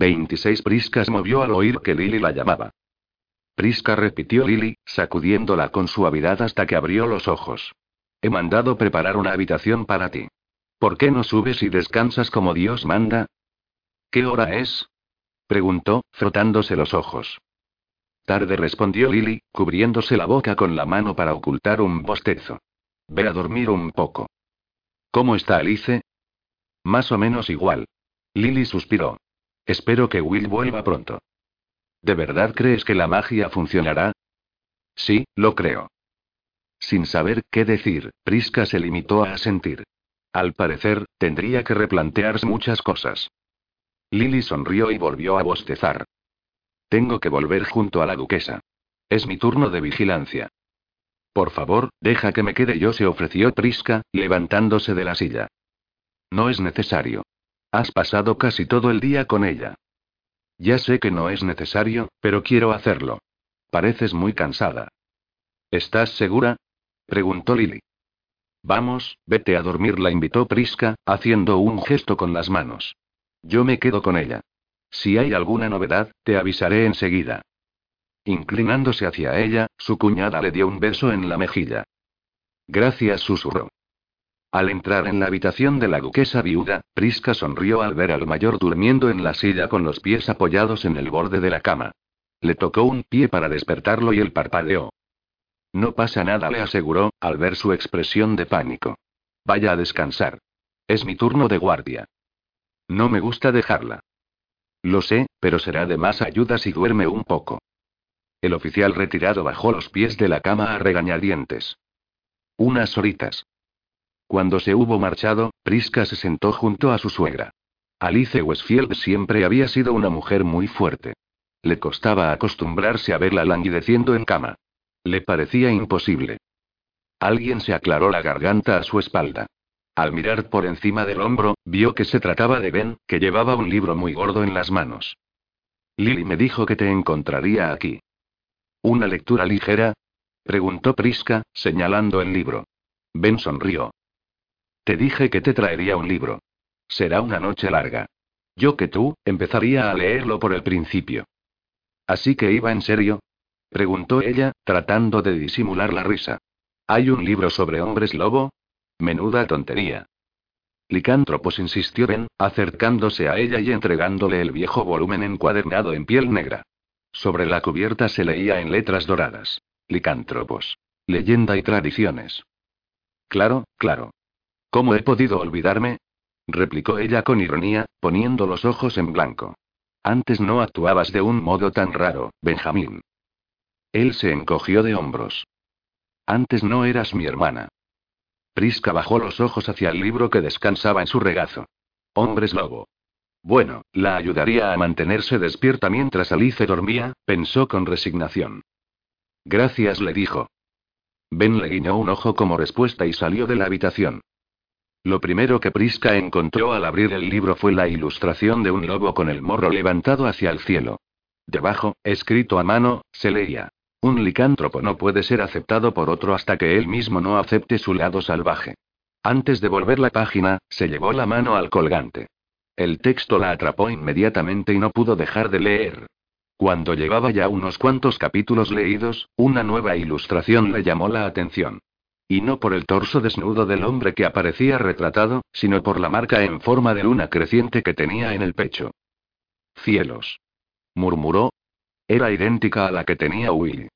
26 Prisca se movió al oír que Lily la llamaba. Prisca repitió Lily, sacudiéndola con suavidad hasta que abrió los ojos. He mandado preparar una habitación para ti. ¿Por qué no subes y descansas como Dios manda? ¿Qué hora es? preguntó, frotándose los ojos. Tarde respondió Lily, cubriéndose la boca con la mano para ocultar un bostezo. Ve a dormir un poco. ¿Cómo está Alice? Más o menos igual. Lily suspiró. Espero que Will vuelva pronto. ¿De verdad crees que la magia funcionará? Sí, lo creo. Sin saber qué decir, Prisca se limitó a asentir. Al parecer, tendría que replantearse muchas cosas. Lily sonrió y volvió a bostezar. Tengo que volver junto a la duquesa. Es mi turno de vigilancia. Por favor, deja que me quede yo, se ofreció Prisca, levantándose de la silla. No es necesario. Has pasado casi todo el día con ella. Ya sé que no es necesario, pero quiero hacerlo. Pareces muy cansada. ¿Estás segura? preguntó Lily. Vamos, vete a dormir, la invitó Prisca, haciendo un gesto con las manos. Yo me quedo con ella. Si hay alguna novedad, te avisaré enseguida. Inclinándose hacia ella, su cuñada le dio un beso en la mejilla. Gracias, susurró. Al entrar en la habitación de la duquesa viuda, Prisca sonrió al ver al mayor durmiendo en la silla con los pies apoyados en el borde de la cama. Le tocó un pie para despertarlo y él parpadeó. No pasa nada, le aseguró, al ver su expresión de pánico. Vaya a descansar. Es mi turno de guardia. No me gusta dejarla. Lo sé, pero será de más ayuda si duerme un poco. El oficial retirado bajó los pies de la cama a regañadientes. Unas horitas. Cuando se hubo marchado, Prisca se sentó junto a su suegra. Alice Westfield siempre había sido una mujer muy fuerte. Le costaba acostumbrarse a verla languideciendo en cama. Le parecía imposible. Alguien se aclaró la garganta a su espalda. Al mirar por encima del hombro, vio que se trataba de Ben, que llevaba un libro muy gordo en las manos. Lily me dijo que te encontraría aquí. ¿Una lectura ligera? preguntó Prisca, señalando el libro. Ben sonrió. Te dije que te traería un libro. Será una noche larga. Yo que tú, empezaría a leerlo por el principio. ¿Así que iba en serio? preguntó ella, tratando de disimular la risa. ¿Hay un libro sobre hombres lobo? Menuda tontería. Licántropos insistió Ben, acercándose a ella y entregándole el viejo volumen encuadernado en piel negra. Sobre la cubierta se leía en letras doradas. Licántropos. Leyenda y tradiciones. Claro, claro. ¿Cómo he podido olvidarme? replicó ella con ironía, poniendo los ojos en blanco. Antes no actuabas de un modo tan raro, Benjamín. Él se encogió de hombros. Antes no eras mi hermana. Prisca bajó los ojos hacia el libro que descansaba en su regazo. Hombres lobo. Bueno, la ayudaría a mantenerse despierta mientras Alice dormía, pensó con resignación. Gracias, le dijo. Ben le guiñó un ojo como respuesta y salió de la habitación. Lo primero que Prisca encontró al abrir el libro fue la ilustración de un lobo con el morro levantado hacia el cielo. Debajo, escrito a mano, se leía. Un licántropo no puede ser aceptado por otro hasta que él mismo no acepte su lado salvaje. Antes de volver la página, se llevó la mano al colgante. El texto la atrapó inmediatamente y no pudo dejar de leer. Cuando llevaba ya unos cuantos capítulos leídos, una nueva ilustración le llamó la atención. Y no por el torso desnudo del hombre que aparecía retratado, sino por la marca en forma de luna creciente que tenía en el pecho. Cielos. murmuró. Era idéntica a la que tenía Will.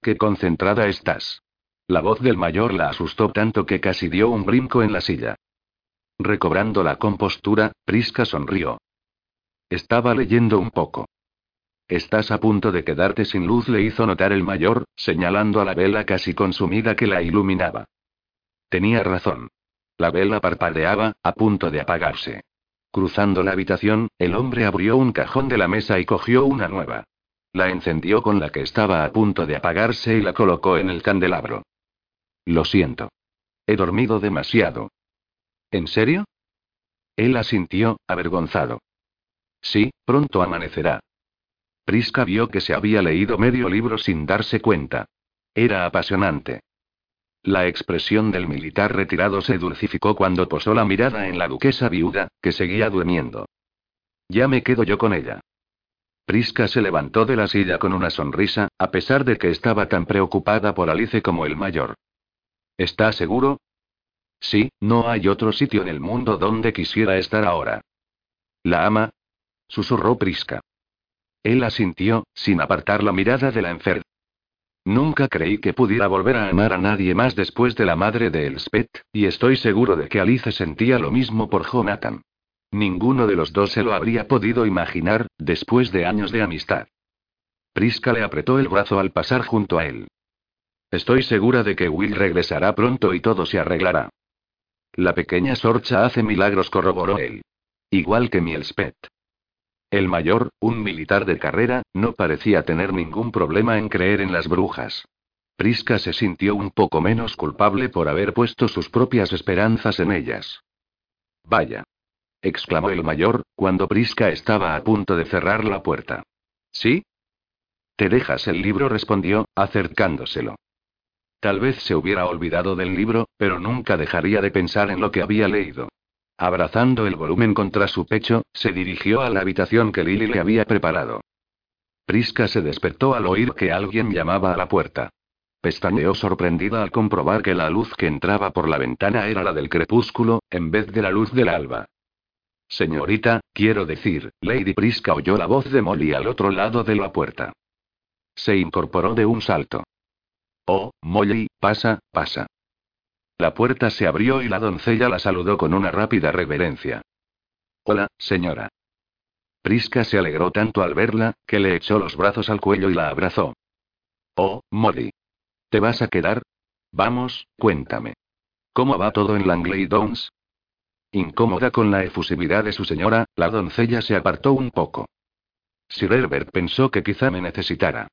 Qué concentrada estás. La voz del mayor la asustó tanto que casi dio un brinco en la silla. Recobrando la compostura, Prisca sonrió. Estaba leyendo un poco. Estás a punto de quedarte sin luz, le hizo notar el mayor, señalando a la vela casi consumida que la iluminaba. Tenía razón. La vela parpadeaba, a punto de apagarse. Cruzando la habitación, el hombre abrió un cajón de la mesa y cogió una nueva. La encendió con la que estaba a punto de apagarse y la colocó en el candelabro. Lo siento. He dormido demasiado. ¿En serio? Él asintió, avergonzado. Sí, pronto amanecerá. Prisca vio que se había leído medio libro sin darse cuenta. Era apasionante. La expresión del militar retirado se dulcificó cuando posó la mirada en la duquesa viuda, que seguía durmiendo. Ya me quedo yo con ella. Prisca se levantó de la silla con una sonrisa, a pesar de que estaba tan preocupada por Alice como el mayor. ¿Está seguro? Sí, no hay otro sitio en el mundo donde quisiera estar ahora. ¿La ama? susurró Prisca. Él asintió, sin apartar la mirada de la enferma. Nunca creí que pudiera volver a amar a nadie más después de la madre de Elspeth, y estoy seguro de que Alice sentía lo mismo por Jonathan. Ninguno de los dos se lo habría podido imaginar, después de años de amistad. Prisca le apretó el brazo al pasar junto a él. Estoy segura de que Will regresará pronto y todo se arreglará. La pequeña Sorcha hace milagros, corroboró él. Igual que Mielspet. El mayor, un militar de carrera, no parecía tener ningún problema en creer en las brujas. Prisca se sintió un poco menos culpable por haber puesto sus propias esperanzas en ellas. Vaya exclamó el mayor, cuando Prisca estaba a punto de cerrar la puerta. ¿Sí? Te dejas el libro, respondió, acercándoselo. Tal vez se hubiera olvidado del libro, pero nunca dejaría de pensar en lo que había leído. Abrazando el volumen contra su pecho, se dirigió a la habitación que Lily le había preparado. Prisca se despertó al oír que alguien llamaba a la puerta. Pestañeó sorprendida al comprobar que la luz que entraba por la ventana era la del crepúsculo, en vez de la luz del alba. Señorita, quiero decir, Lady Prisca oyó la voz de Molly al otro lado de la puerta. Se incorporó de un salto. Oh, Molly, pasa, pasa. La puerta se abrió y la doncella la saludó con una rápida reverencia. Hola, señora. Prisca se alegró tanto al verla, que le echó los brazos al cuello y la abrazó. Oh, Molly. ¿Te vas a quedar? Vamos, cuéntame. ¿Cómo va todo en Langley Downs? Incómoda con la efusividad de su señora, la doncella se apartó un poco. Sir Herbert pensó que quizá me necesitara.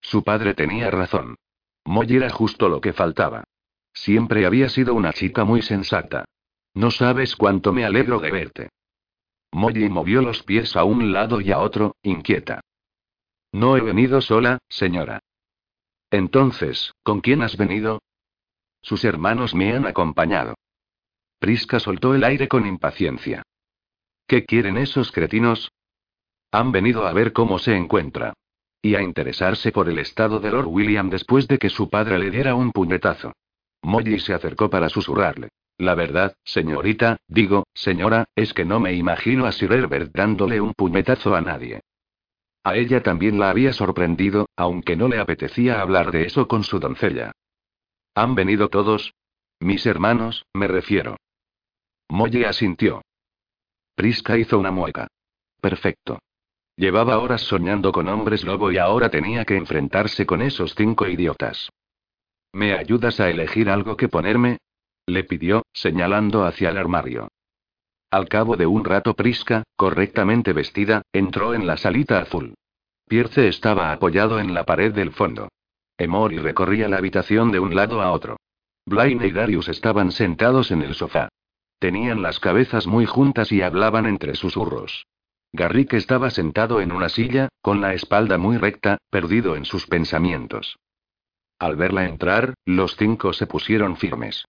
Su padre tenía razón. Molly era justo lo que faltaba. Siempre había sido una chica muy sensata. No sabes cuánto me alegro de verte. Molly movió los pies a un lado y a otro, inquieta. No he venido sola, señora. Entonces, ¿con quién has venido? Sus hermanos me han acompañado. Prisca soltó el aire con impaciencia. ¿Qué quieren esos cretinos? Han venido a ver cómo se encuentra. Y a interesarse por el estado de Lord William después de que su padre le diera un puñetazo. Molly se acercó para susurrarle. La verdad, señorita, digo, señora, es que no me imagino a Sir Herbert dándole un puñetazo a nadie. A ella también la había sorprendido, aunque no le apetecía hablar de eso con su doncella. ¿Han venido todos? Mis hermanos, me refiero. Molly asintió. Prisca hizo una mueca. Perfecto. Llevaba horas soñando con hombres lobo y ahora tenía que enfrentarse con esos cinco idiotas. ¿Me ayudas a elegir algo que ponerme? le pidió, señalando hacia el armario. Al cabo de un rato Prisca, correctamente vestida, entró en la salita azul. Pierce estaba apoyado en la pared del fondo. Emory recorría la habitación de un lado a otro. Blaine y Darius estaban sentados en el sofá. Tenían las cabezas muy juntas y hablaban entre susurros. Garrick estaba sentado en una silla, con la espalda muy recta, perdido en sus pensamientos. Al verla entrar, los cinco se pusieron firmes.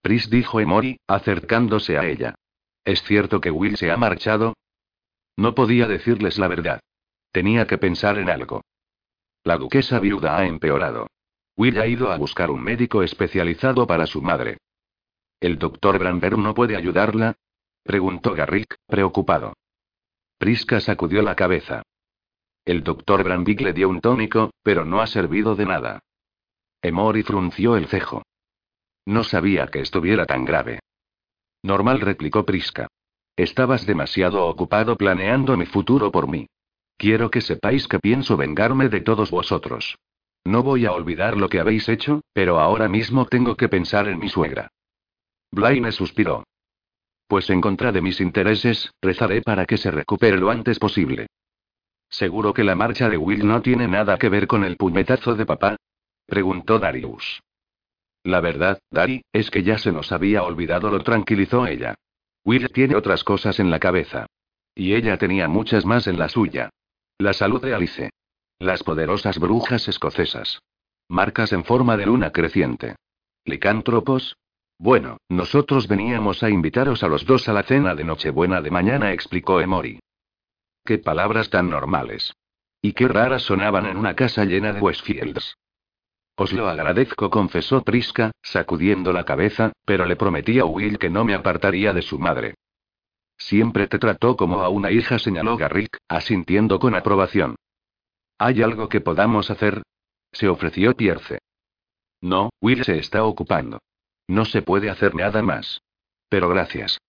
Pris dijo Emory, acercándose a ella. ¿Es cierto que Will se ha marchado? No podía decirles la verdad. Tenía que pensar en algo. La duquesa viuda ha empeorado. Will ha ido a buscar un médico especializado para su madre. ¿El doctor Brandberg no puede ayudarla? preguntó Garrick, preocupado. Prisca sacudió la cabeza. El doctor Brandvik le dio un tónico, pero no ha servido de nada. Emory frunció el cejo. No sabía que estuviera tan grave. Normal, replicó Prisca. Estabas demasiado ocupado planeando mi futuro por mí. Quiero que sepáis que pienso vengarme de todos vosotros. No voy a olvidar lo que habéis hecho, pero ahora mismo tengo que pensar en mi suegra. Blaine suspiró. Pues en contra de mis intereses, rezaré para que se recupere lo antes posible. ¿Seguro que la marcha de Will no tiene nada que ver con el puñetazo de papá? Preguntó Darius. La verdad, Dari, es que ya se nos había olvidado, lo tranquilizó ella. Will tiene otras cosas en la cabeza. Y ella tenía muchas más en la suya. La salud de Alice. Las poderosas brujas escocesas. Marcas en forma de luna creciente. Licántropos, Bueno, nosotros veníamos a invitaros a los dos a la cena de Nochebuena de mañana, explicó Emory. Qué palabras tan normales. Y qué raras sonaban en una casa llena de Westfields. Os lo agradezco, confesó Prisca, sacudiendo la cabeza, pero le prometí a Will que no me apartaría de su madre. Siempre te trató como a una hija, señaló Garrick, asintiendo con aprobación. ¿Hay algo que podamos hacer? Se ofreció Pierce. No, Will se está ocupando. No se puede hacer nada más. Pero gracias.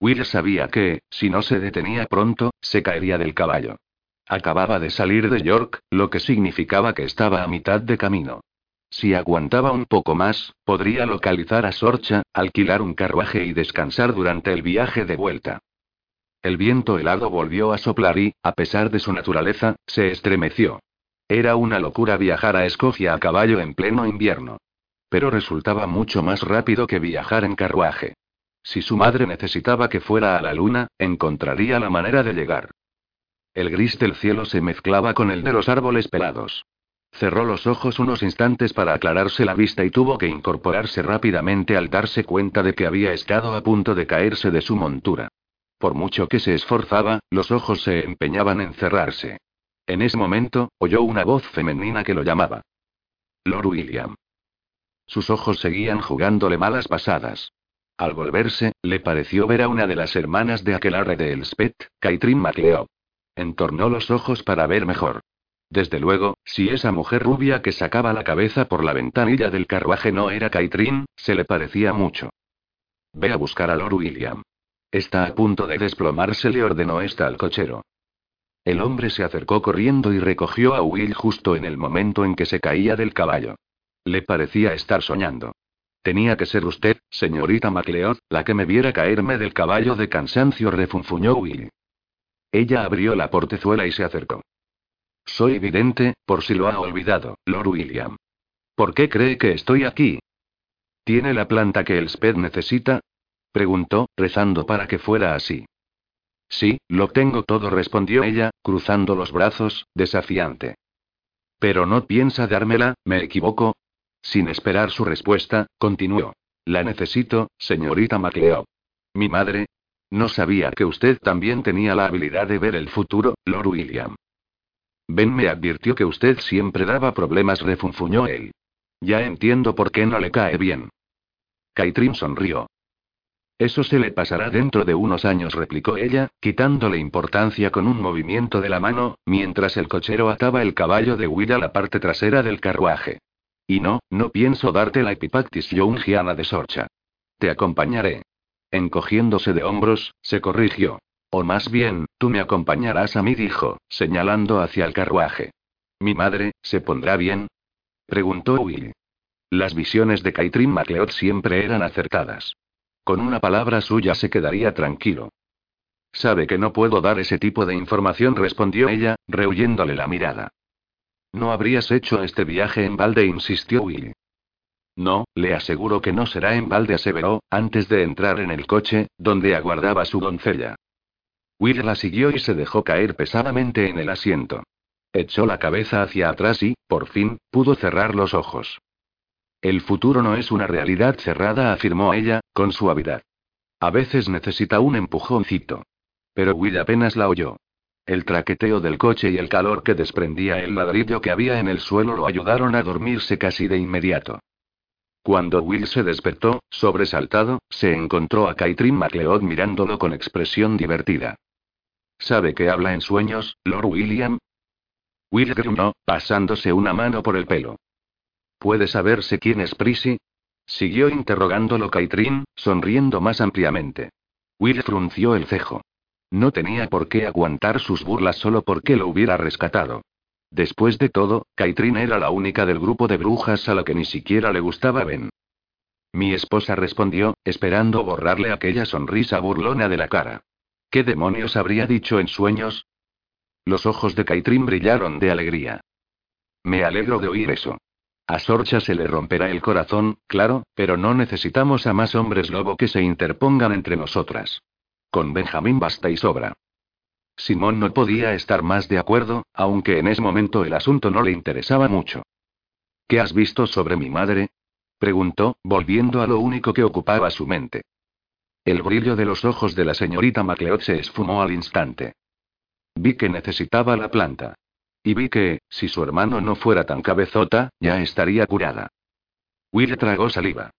Will sabía que, si no se detenía pronto, se caería del caballo. Acababa de salir de York, lo que significaba que estaba a mitad de camino. Si aguantaba un poco más, podría localizar a Sorcha, alquilar un carruaje y descansar durante el viaje de vuelta. El viento helado volvió a soplar y, a pesar de su naturaleza, se estremeció. Era una locura viajar a Escocia a caballo en pleno invierno. Pero resultaba mucho más rápido que viajar en carruaje. Si su madre necesitaba que fuera a la luna, encontraría la manera de llegar. El gris del cielo se mezclaba con el de los árboles pelados. Cerró los ojos unos instantes para aclararse la vista y tuvo que incorporarse rápidamente al darse cuenta de que había estado a punto de caerse de su montura. Por mucho que se esforzaba, los ojos se empeñaban en cerrarse. En ese momento, oyó una voz femenina que lo llamaba. Lord William. Sus ojos seguían jugándole malas pasadas. Al volverse, le pareció ver a una de las hermanas de aquel de Elspeth, Caitlin MacLeod. Entornó los ojos para ver mejor. Desde luego, si esa mujer rubia que sacaba la cabeza por la ventanilla del carruaje no era Caitrin, se le parecía mucho. Ve a buscar a Lord William. Está a punto de desplomarse, le ordenó esta al cochero. El hombre se acercó corriendo y recogió a Will justo en el momento en que se caía del caballo. Le parecía estar soñando. Tenía que ser usted, señorita MacLeod, la que me viera caerme del caballo de cansancio, refunfuñó Will. Ella abrió la portezuela y se acercó. Soy vidente, por si lo ha olvidado, Lord William. ¿Por qué cree que estoy aquí? ¿Tiene la planta que el Sped necesita? preguntó, rezando para que fuera así. Sí, lo tengo todo, respondió ella, cruzando los brazos, desafiante. Pero no piensa dármela, ¿me equivoco? Sin esperar su respuesta, continuó. La necesito, señorita Macleod. Mi madre, no sabía que usted también tenía la habilidad de ver el futuro, Lord William. Ben me advirtió que usted siempre daba problemas, refunfuñó él. Ya entiendo por qué no le cae bien. Caitrin sonrió. Eso se le pasará dentro de unos años, replicó ella, quitándole importancia con un movimiento de la mano, mientras el cochero ataba el caballo de Will a la parte trasera del carruaje. Y no, no pienso darte la Epipactis Youngiana de Sorcha. Te acompañaré. Encogiéndose de hombros, se corrigió. O más bien, tú me acompañarás a mí, dijo, señalando hacia el carruaje. ¿Mi madre, se pondrá bien? preguntó Will. Las visiones de Caitrin MacLeod siempre eran acertadas. Con una palabra suya se quedaría tranquilo. Sabe que no puedo dar ese tipo de información, respondió ella, rehuyéndole la mirada. No habrías hecho este viaje en balde, insistió Will. No, le aseguro que no será en balde, aseveró, antes de entrar en el coche, donde aguardaba su doncella. Will la siguió y se dejó caer pesadamente en el asiento. Echó la cabeza hacia atrás y, por fin, pudo cerrar los ojos. El futuro no es una realidad cerrada, afirmó ella, con suavidad. A veces necesita un empujoncito. Pero Will apenas la oyó. El traqueteo del coche y el calor que desprendía el ladrillo que había en el suelo lo ayudaron a dormirse casi de inmediato. Cuando Will se despertó, sobresaltado, se encontró a Caitrin MacLeod mirándolo con expresión divertida. ¿Sabe que habla en sueños, Lord William? Will gruñó, pasándose una mano por el pelo. ¿Puede saberse quién es Prissy? Siguió interrogándolo Caitrin, sonriendo más ampliamente. Will frunció el cejo. No tenía por qué aguantar sus burlas solo porque lo hubiera rescatado. Después de todo, Caitrin era la única del grupo de brujas a la que ni siquiera le gustaba Ben. Mi esposa respondió, esperando borrarle aquella sonrisa burlona de la cara. ¿Qué demonios habría dicho en sueños? Los ojos de Caitrin brillaron de alegría. Me alegro de oír eso. A Sorcha se le romperá el corazón, claro, pero no necesitamos a más hombres lobo que se interpongan entre nosotras. Con Benjamín basta y sobra. Simón no podía estar más de acuerdo, aunque en ese momento el asunto no le interesaba mucho. ¿Qué has visto sobre mi madre? Preguntó, volviendo a lo único que ocupaba su mente. El brillo de los ojos de la señorita MacLeod se esfumó al instante. Vi que necesitaba la planta. Y vi que, si su hermano no fuera tan cabezota, ya estaría curada. Will tragó saliva.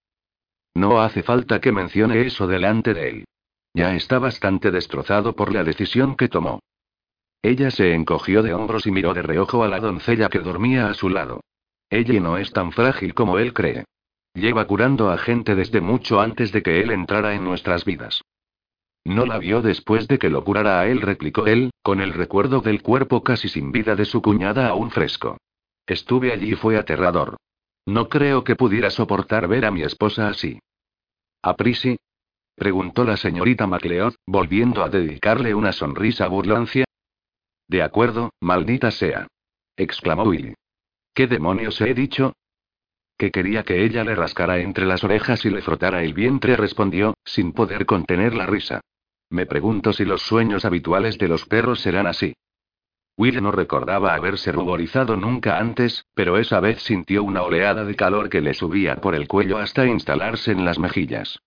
No hace falta que mencione eso delante de él. Ya está bastante destrozado por la decisión que tomó. Ella se encogió de hombros y miró de reojo a la doncella que dormía a su lado. Ella no es tan frágil como él cree. Lleva curando a gente desde mucho antes de que él entrara en nuestras vidas. No la vio después de que lo curara a él, replicó él, con el recuerdo del cuerpo casi sin vida de su cuñada aún fresco. Estuve allí y fue aterrador. No creo que pudiera soportar ver a mi esposa así. ¿A? Preguntó la señorita MacLeod, volviendo a dedicarle una sonrisa burlancia. De acuerdo, maldita sea. exclamó Willy. ¿Qué demonios he dicho? Que quería que ella le rascara entre las orejas y le frotara el vientre, respondió, sin poder contener la risa. Me pregunto si los sueños habituales de los perros serán así. Will no recordaba haberse ruborizado nunca antes, pero esa vez sintió una oleada de calor que le subía por el cuello hasta instalarse en las mejillas.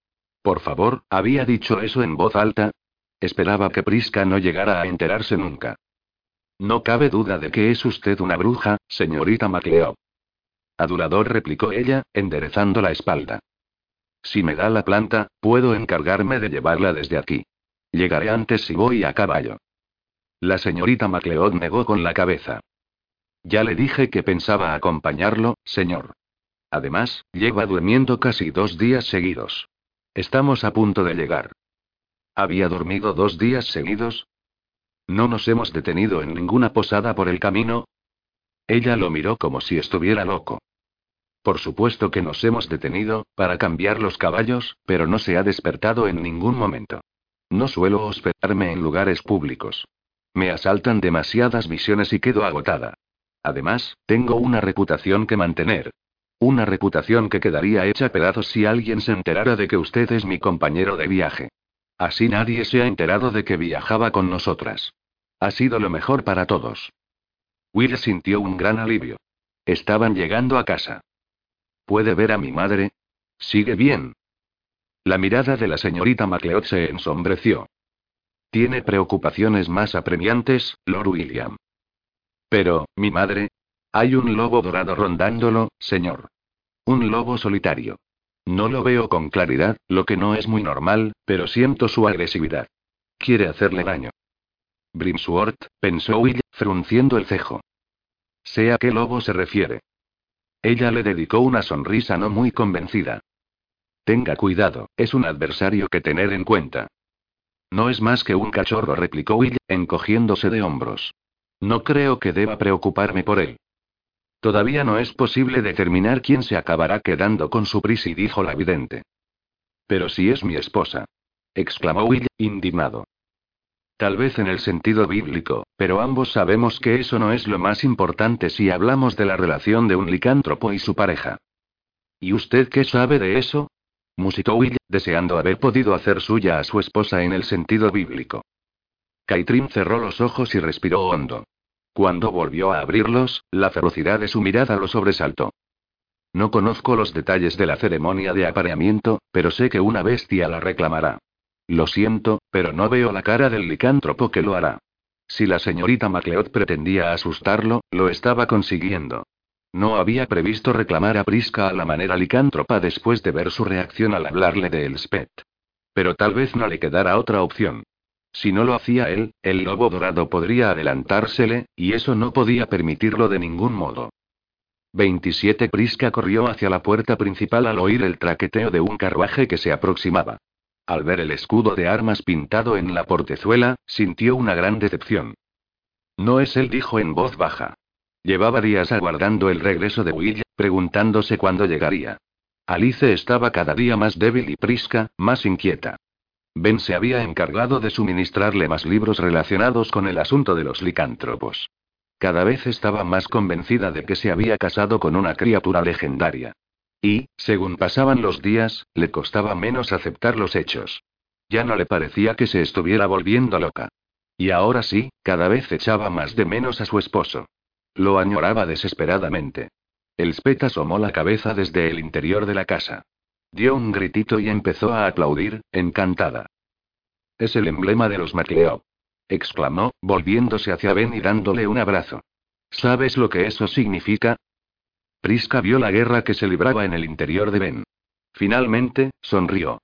Por favor, ¿había dicho eso en voz alta? Esperaba que Prisca no llegara a enterarse nunca. No cabe duda de que es usted una bruja, señorita MacLeod. Adulador replicó ella, enderezando la espalda. Si me da la planta, puedo encargarme de llevarla desde aquí. Llegaré antes si voy a caballo. La señorita MacLeod negó con la cabeza. Ya le dije que pensaba acompañarlo, señor. Además, lleva durmiendo casi dos días seguidos. Estamos a punto de llegar. ¿Había dormido dos días seguidos? ¿No nos hemos detenido en ninguna posada por el camino? Ella lo miró como si estuviera loco. Por supuesto que nos hemos detenido, para cambiar los caballos, pero no se ha despertado en ningún momento. No suelo hospedarme en lugares públicos. Me asaltan demasiadas visiones y quedo agotada. Además, tengo una reputación que mantener. Una reputación que quedaría hecha pedazos si alguien se enterara de que usted es mi compañero de viaje. Así nadie se ha enterado de que viajaba con nosotras. Ha sido lo mejor para todos. Will sintió un gran alivio. Estaban llegando a casa. ¿Puede ver a mi madre? ¿Sigue bien? La mirada de la señorita MacLeod se ensombreció. Tiene preocupaciones más apremiantes, Lord William. Pero, mi madre. Hay un lobo dorado rondándolo, señor. Un lobo solitario. No lo veo con claridad, lo que no es muy normal, pero siento su agresividad. Quiere hacerle daño. Brimsworth, pensó Will, frunciendo el cejo. Sé a qué lobo se refiere. Ella le dedicó una sonrisa no muy convencida. Tenga cuidado, es un adversario que tener en cuenta. No es más que un cachorro, replicó Will, encogiéndose de hombros. No creo que deba preocuparme por él. Todavía no es posible determinar quién se acabará quedando con su prisi, dijo la vidente. Pero si es mi esposa. exclamó Will, indignado. Tal vez en el sentido bíblico, pero ambos sabemos que eso no es lo más importante si hablamos de la relación de un licántropo y su pareja. ¿Y usted qué sabe de eso? musitó Will, deseando haber podido hacer suya a su esposa en el sentido bíblico. Caitrin cerró los ojos y respiró hondo. Cuando volvió a abrirlos, la ferocidad de su mirada lo sobresaltó. No conozco los detalles de la ceremonia de apareamiento, pero sé que una bestia la reclamará. Lo siento, pero no veo la cara del licántropo que lo hará. Si la señorita MacLeod pretendía asustarlo, lo estaba consiguiendo. No había previsto reclamar a Prisca a la manera licántropa después de ver su reacción al hablarle de Elspeth. Pero tal vez no le quedara otra opción. Si no lo hacía él, el lobo dorado podría adelantársele, y eso no podía permitirlo de ningún modo. 27 Prisca corrió hacia la puerta principal al oír el traqueteo de un carruaje que se aproximaba. Al ver el escudo de armas pintado en la portezuela, sintió una gran decepción. No es él, dijo en voz baja. Llevaba días aguardando el regreso de Will, preguntándose cuándo llegaría. Alice estaba cada día más débil y Prisca, más inquieta. Ben se había encargado de suministrarle más libros relacionados con el asunto de los licántropos. Cada vez estaba más convencida de que se había casado con una criatura legendaria. Y, según pasaban los días, le costaba menos aceptar los hechos. Ya no le parecía que se estuviera volviendo loca. Y ahora sí, cada vez echaba más de menos a su esposo. Lo añoraba desesperadamente. Elspeth asomó la cabeza desde el interior de la casa. Dio un gritito y empezó a aplaudir, encantada. Es el emblema de los MacLeod. exclamó, volviéndose hacia Ben y dándole un abrazo. ¿Sabes lo que eso significa? Prisca vio la guerra que se libraba en el interior de Ben. Finalmente, sonrió.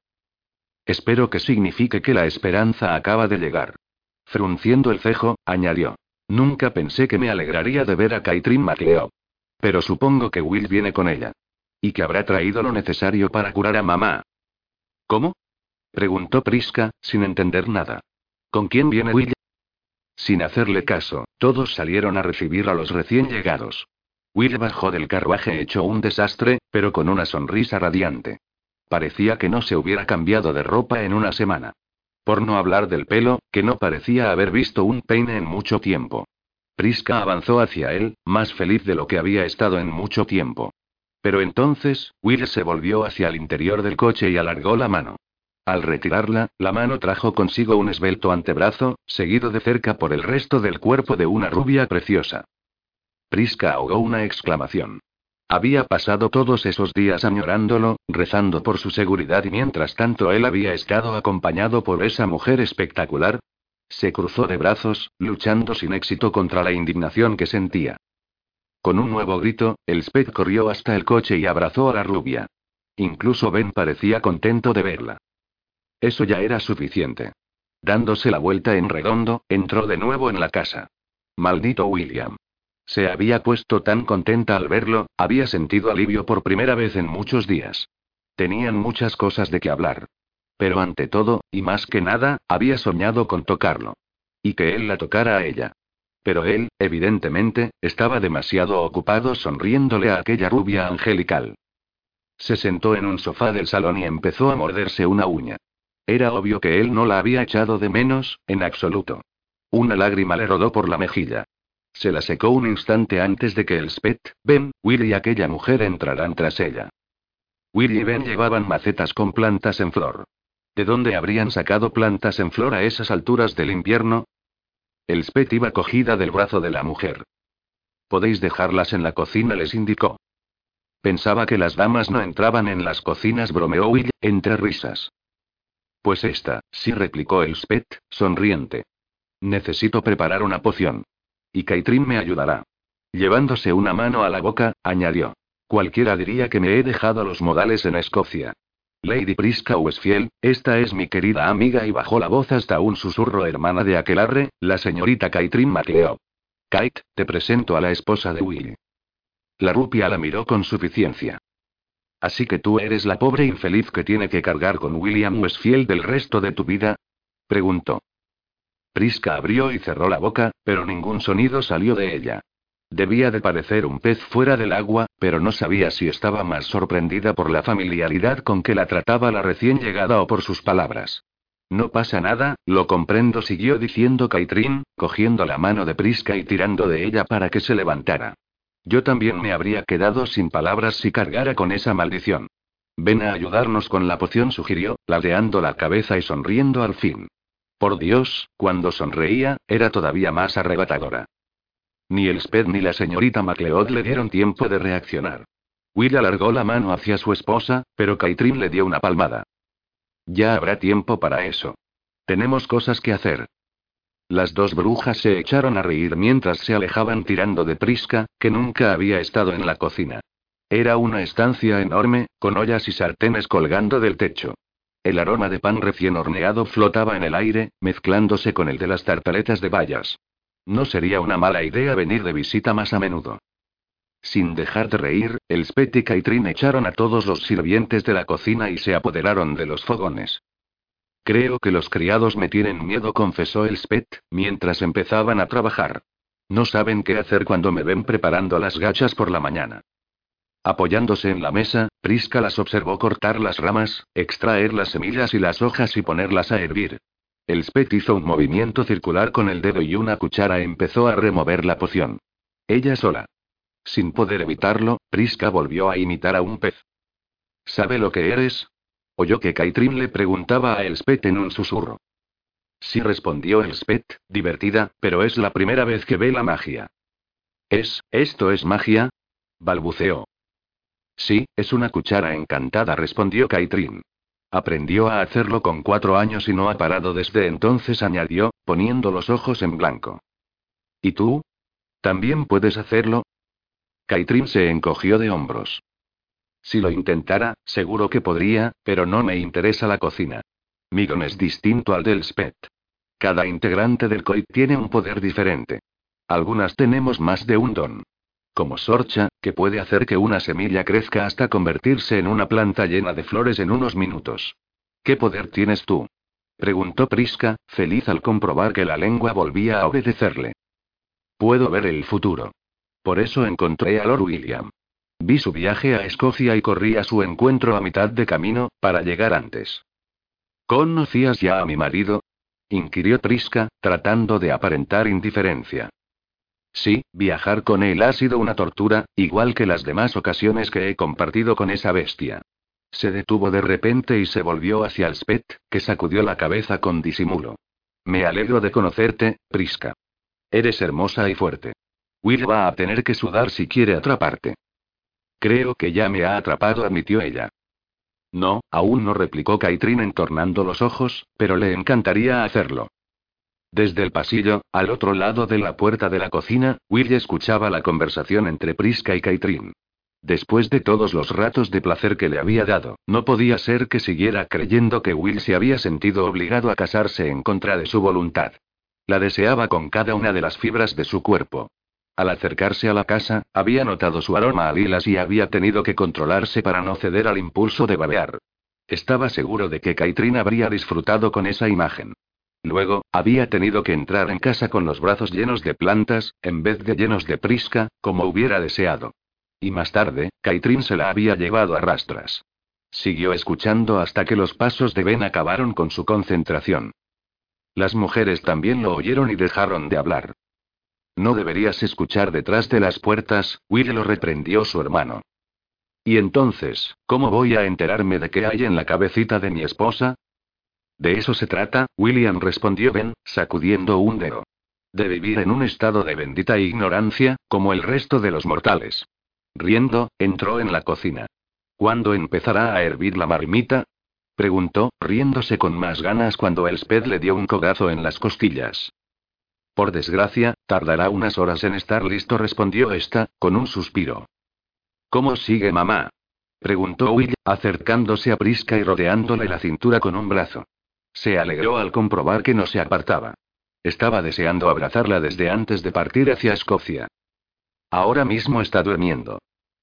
Espero que signifique que la esperanza acaba de llegar. Frunciendo el cejo, añadió. Nunca pensé que me alegraría de ver a Caitrin MacLeod. Pero supongo que Will viene con ella. Y que habrá traído lo necesario para curar a mamá. ¿Cómo? preguntó Prisca, sin entender nada. ¿Con quién viene Will? Sin hacerle caso, todos salieron a recibir a los recién llegados. Will bajó del carruaje hecho un desastre, pero con una sonrisa radiante. Parecía que no se hubiera cambiado de ropa en una semana. Por no hablar del pelo, que no parecía haber visto un peine en mucho tiempo. Prisca avanzó hacia él, más feliz de lo que había estado en mucho tiempo. Pero entonces, Will se volvió hacia el interior del coche y alargó la mano. Al retirarla, la mano trajo consigo un esbelto antebrazo, seguido de cerca por el resto del cuerpo de una rubia preciosa. Prisca ahogó una exclamación. Había pasado todos esos días añorándolo, rezando por su seguridad y mientras tanto él había estado acompañado por esa mujer espectacular. Se cruzó de brazos, luchando sin éxito contra la indignación que sentía. Con un nuevo grito, el Sped corrió hasta el coche y abrazó a la rubia. Incluso Ben parecía contento de verla. Eso ya era suficiente. Dándose la vuelta en redondo, entró de nuevo en la casa. Maldito William. Se había puesto tan contenta al verlo, había sentido alivio por primera vez en muchos días. Tenían muchas cosas de qué hablar. Pero ante todo, y más que nada, había soñado con tocarlo. Y que él la tocara a ella. Pero él, evidentemente, estaba demasiado ocupado sonriéndole a aquella rubia angelical. Se sentó en un sofá del salón y empezó a morderse una uña. Era obvio que él no la había echado de menos, en absoluto. Una lágrima le rodó por la mejilla. Se la secó un instante antes de que el Spet, Ben, Will y aquella mujer entraran tras ella. Will y Ben llevaban macetas con plantas en flor. ¿De dónde habrían sacado plantas en flor a esas alturas del invierno? El Spet iba cogida del brazo de la mujer. Podéis dejarlas en la cocina, les indicó. Pensaba que las damas no entraban en las cocinas, bromeó Will, entre risas. Pues esta, sí replicó el Spet, sonriente. Necesito preparar una poción. Y Caitrin me ayudará. Llevándose una mano a la boca, añadió. Cualquiera diría que me he dejado los modales en Escocia. Lady Prisca Westfield, esta es mi querida amiga y bajó la voz hasta un susurro hermana de aquelarre, la señorita Caitrin MacLeod. Kate, te presento a la esposa de Will. La rupia la miró con suficiencia. Así que tú eres la pobre infeliz que tiene que cargar con William Westfield del resto de tu vida? preguntó. Prisca abrió y cerró la boca, pero ningún sonido salió de ella. Debía de parecer un pez fuera del agua, pero no sabía si estaba más sorprendida por la familiaridad con que la trataba la recién llegada o por sus palabras. No pasa nada, lo comprendo, siguió diciendo Caitrin, cogiendo la mano de Prisca y tirando de ella para que se levantara. Yo también me habría quedado sin palabras si cargara con esa maldición. Ven a ayudarnos con la poción, sugirió, ladeando la cabeza y sonriendo al fin. Por Dios, cuando sonreía, era todavía más arrebatadora. Ni el Sped ni la señorita MacLeod le dieron tiempo de reaccionar. Will alargó la mano hacia su esposa, pero Caitrin le dio una palmada. Ya habrá tiempo para eso. Tenemos cosas que hacer. Las dos brujas se echaron a reír mientras se alejaban tirando de Prisca, que nunca había estado en la cocina. Era una estancia enorme, con ollas y sartenes colgando del techo. El aroma de pan recién horneado flotaba en el aire, mezclándose con el de las tartaletas de bayas. No sería una mala idea venir de visita más a menudo. Sin dejar de reír, el Spet y Caitrin echaron a todos los sirvientes de la cocina y se apoderaron de los fogones. Creo que los criados me tienen miedo, confesó el Spet, mientras empezaban a trabajar. No saben qué hacer cuando me ven preparando las gachas por la mañana. Apoyándose en la mesa, Prisca las observó cortar las ramas, extraer las semillas y las hojas y ponerlas a hervir. El Spet hizo un movimiento circular con el dedo y una cuchara empezó a remover la poción. Ella sola. Sin poder evitarlo, Prisca volvió a imitar a un pez. ¿Sabe lo que eres? Oyó que Caitrin le preguntaba a Elspeth en un susurro. Sí respondió Elspeth, divertida, pero es la primera vez que ve la magia. ¿Es, esto es magia? balbuceó. Sí, es una cuchara encantada, respondió Kaitrin. Aprendió a hacerlo con cuatro años y no ha parado desde entonces, añadió, poniendo los ojos en blanco. ¿Y tú? ¿También puedes hacerlo? Kaitrin se encogió de hombros. Si lo intentara, seguro que podría, pero no me interesa la cocina. Mi don es distinto al del SPET. Cada integrante del COI tiene un poder diferente. Algunas tenemos más de un don. Como Sorcha, que puede hacer que una semilla crezca hasta convertirse en una planta llena de flores en unos minutos. ¿Qué poder tienes tú? preguntó Priska, feliz al comprobar que la lengua volvía a obedecerle. Puedo ver el futuro. Por eso encontré a Lord William. Vi su viaje a Escocia y corrí a su encuentro a mitad de camino, para llegar antes. ¿Conocías ya a mi marido? inquirió Priska, tratando de aparentar indiferencia. Sí, viajar con él ha sido una tortura, igual que las demás ocasiones que he compartido con esa bestia. Se detuvo de repente y se volvió hacia el Spet, que sacudió la cabeza con disimulo. Me alegro de conocerte, Priska. Eres hermosa y fuerte. Will va a tener que sudar si quiere atraparte. Creo que ya me ha atrapado, admitió ella. No, aún no replicó Kaitrin entornando los ojos, pero le encantaría hacerlo. Desde el pasillo, al otro lado de la puerta de la cocina, Will escuchaba la conversación entre Priska y Kaitrin. Después de todos los ratos de placer que le había dado, no podía ser que siguiera creyendo que Will se había sentido obligado a casarse en contra de su voluntad. La deseaba con cada una de las fibras de su cuerpo. Al acercarse a la casa, había notado su aroma a lilas y había tenido que controlarse para no ceder al impulso de babear. Estaba seguro de que Kaitrin habría disfrutado con esa imagen. Luego, había tenido que entrar en casa con los brazos llenos de plantas, en vez de llenos de prisca, como hubiera deseado. Y más tarde, Kaitrin se la había llevado a rastras. Siguió escuchando hasta que los pasos de Ben acabaron con su concentración. Las mujeres también lo oyeron y dejaron de hablar. No deberías escuchar detrás de las puertas, Will lo reprendió su hermano. Y entonces, ¿cómo voy a enterarme de qué hay en la cabecita de mi esposa? De eso se trata, William respondió Ben, sacudiendo un dedo. De vivir en un estado de bendita ignorancia, como el resto de los mortales. Riendo, entró en la cocina. ¿Cuándo empezará a hervir la marmita? preguntó, riéndose con más ganas cuando el Sped le dio un cogazo en las costillas. Por desgracia, tardará unas horas en estar listo, respondió esta, con un suspiro. ¿Cómo sigue mamá? preguntó Will, acercándose a Prisca y rodeándole la cintura con un brazo. Se alegró al comprobar que no se apartaba. Estaba deseando abrazarla desde antes de partir hacia Escocia. Ahora mismo está durmiendo.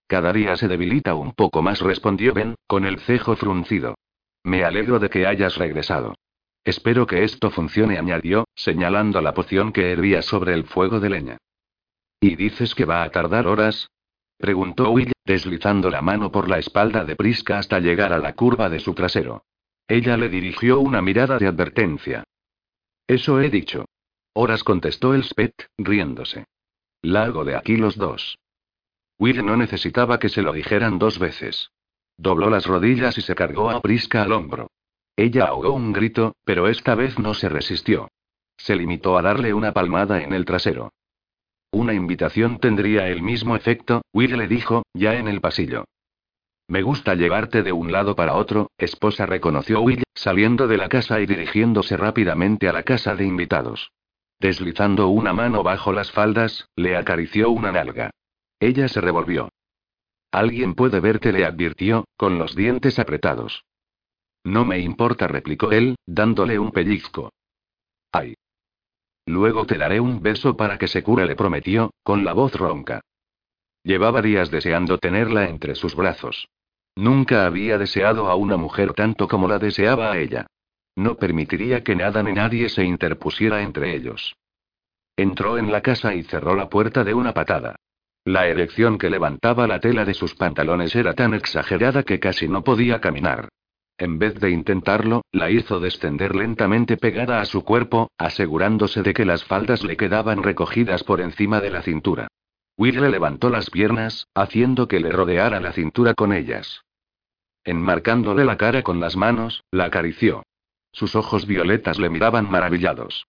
Cada día se debilita un poco más, respondió Ben, con el cejo fruncido. Me alegro de que hayas regresado. Espero que esto funcione, añadió, señalando la poción que hervía sobre el fuego de leña. ¿Y dices que va a tardar horas? preguntó Will, deslizando la mano por la espalda de Prisca hasta llegar a la curva de su trasero. Ella le dirigió una mirada de advertencia. Eso he dicho. Horas contestó el Spet, riéndose. Largo de aquí los dos. Will no necesitaba que se lo dijeran dos veces. Dobló las rodillas y se cargó a Prisca al hombro. Ella ahogó un grito, pero esta vez no se resistió. Se limitó a darle una palmada en el trasero. Una invitación tendría el mismo efecto, Will le dijo, ya en el pasillo. Me gusta llevarte de un lado para otro, esposa reconoció Will, saliendo de la casa y dirigiéndose rápidamente a la casa de invitados. Deslizando una mano bajo las faldas, le acarició una nalga. Ella se revolvió. Alguien puede verte, le advirtió, con los dientes apretados. No me importa, replicó él, dándole un pellizco. Ay. Luego te daré un beso para que se cure, le prometió, con la voz ronca. Llevaba días deseando tenerla entre sus brazos. Nunca había deseado a una mujer tanto como la deseaba a ella. No permitiría que nada ni nadie se interpusiera entre ellos. Entró en la casa y cerró la puerta de una patada. La erección que levantaba la tela de sus pantalones era tan exagerada que casi no podía caminar. En vez de intentarlo, la hizo descender lentamente pegada a su cuerpo, asegurándose de que las faldas le quedaban recogidas por encima de la cintura. Will le levantó las piernas, haciendo que le rodeara la cintura con ellas. Enmarcándole la cara con las manos, la acarició. Sus ojos violetas le miraban maravillados.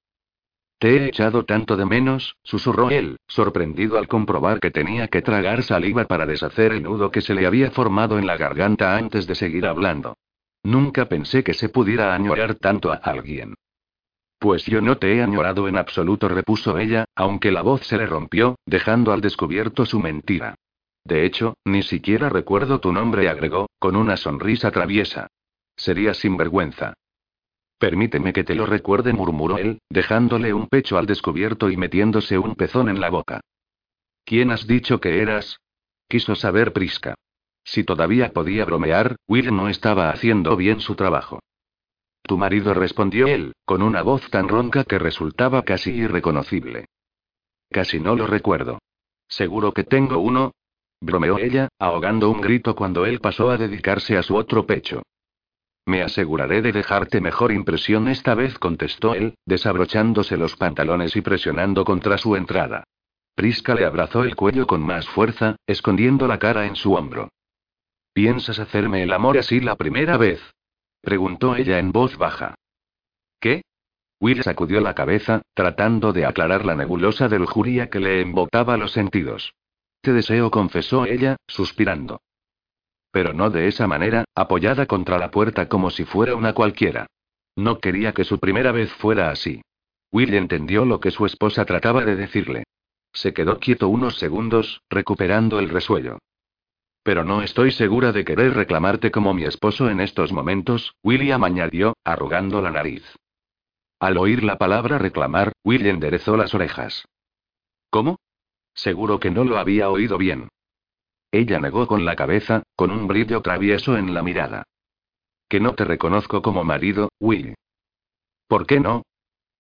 Te he echado tanto de menos, susurró él, sorprendido al comprobar que tenía que tragar saliva para deshacer el nudo que se le había formado en la garganta antes de seguir hablando. Nunca pensé que se pudiera añorar tanto a alguien. Pues yo no te he añorado en absoluto, repuso ella, aunque la voz se le rompió, dejando al descubierto su mentira. De hecho, ni siquiera recuerdo tu nombre, agregó, con una sonrisa traviesa. Sería sinvergüenza. Permíteme que te lo recuerde, murmuró él, dejándole un pecho al descubierto y metiéndose un pezón en la boca. ¿Quién has dicho que eras? Quiso saber Prisca. Si todavía podía bromear, Will no estaba haciendo bien su trabajo. Tu marido respondió él, con una voz tan ronca que resultaba casi irreconocible. Casi no lo recuerdo. ¿Seguro que tengo uno? Bromeó ella, ahogando un grito cuando él pasó a dedicarse a su otro pecho. Me aseguraré de dejarte mejor impresión esta vez, contestó él, desabrochándose los pantalones y presionando contra su entrada. Prisca le abrazó el cuello con más fuerza, escondiendo la cara en su hombro. ¿Piensas hacerme el amor así la primera vez? preguntó ella en voz baja. ¿Qué? Will sacudió la cabeza, tratando de aclarar la nebulosa del juría que le embotaba los sentidos. Te deseo, confesó ella, suspirando. Pero no de esa manera, apoyada contra la puerta como si fuera una cualquiera. No quería que su primera vez fuera así. Will entendió lo que su esposa trataba de decirle. Se quedó quieto unos segundos, recuperando el resuello. Pero no estoy segura de querer reclamarte como mi esposo en estos momentos, William añadió, arrugando la nariz. Al oír la palabra reclamar, Will enderezó las orejas. ¿Cómo? Seguro que no lo había oído bien. Ella negó con la cabeza, con un brillo travieso en la mirada. Que no te reconozco como marido, Will. ¿Por qué no?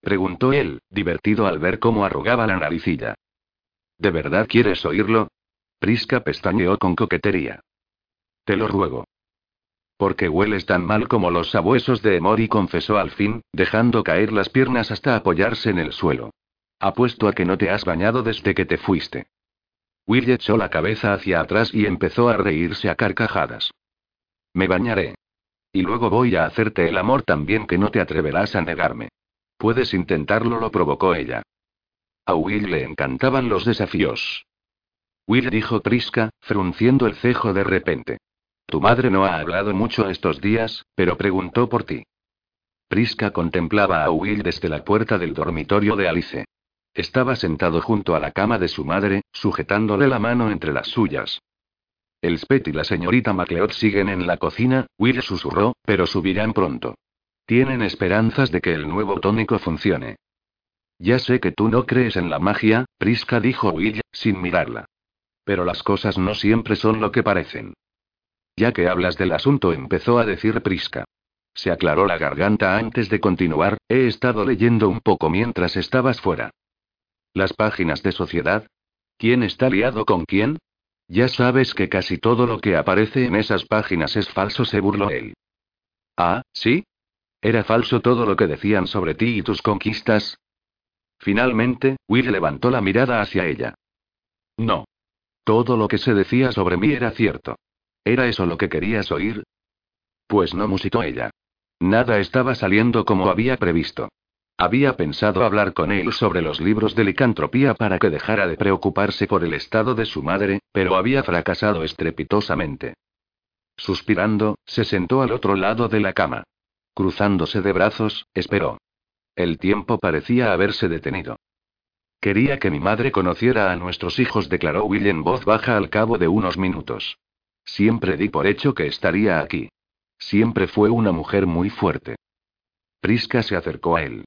preguntó él, divertido al ver cómo arrugaba la naricilla. ¿De verdad quieres oírlo? Prisca pestañeó con coquetería. Te lo ruego. Porque hueles tan mal como los sabuesos de Emory, confesó al fin, dejando caer las piernas hasta apoyarse en el suelo. Apuesto a que no te has bañado desde que te fuiste. Will echó la cabeza hacia atrás y empezó a reírse a carcajadas. Me bañaré. Y luego voy a hacerte el amor también que no te atreverás a negarme. Puedes intentarlo, lo provocó ella. A Will le encantaban los desafíos. Will dijo Prisca, frunciendo el cejo de repente. Tu madre no ha hablado mucho estos días, pero preguntó por ti. Prisca contemplaba a Will desde la puerta del dormitorio de Alice. Estaba sentado junto a la cama de su madre, sujetándole la mano entre las suyas. El Spet y la señorita MacLeod siguen en la cocina, Will susurró, pero subirán pronto. Tienen esperanzas de que el nuevo tónico funcione. Ya sé que tú no crees en la magia, Prisca dijo Will, sin mirarla. Pero las cosas no siempre son lo que parecen. Ya que hablas del asunto, empezó a decir Prisca. Se aclaró la garganta antes de continuar, he estado leyendo un poco mientras estabas fuera. Las páginas de sociedad. ¿Quién está liado con quién? Ya sabes que casi todo lo que aparece en esas páginas es falso, se burló él. Ah, ¿sí? ¿Era falso todo lo que decían sobre ti y tus conquistas? Finalmente, Will levantó la mirada hacia ella. No. Todo lo que se decía sobre mí era cierto. ¿Era eso lo que querías oír? Pues no musitó ella. Nada estaba saliendo como había previsto. Había pensado hablar con él sobre los libros de licantropía para que dejara de preocuparse por el estado de su madre, pero había fracasado estrepitosamente. Suspirando, se sentó al otro lado de la cama. Cruzándose de brazos, esperó. El tiempo parecía haberse detenido. Quería que mi madre conociera a nuestros hijos, declaró Will en voz baja al cabo de unos minutos. Siempre di por hecho que estaría aquí. Siempre fue una mujer muy fuerte. Prisca se acercó a él.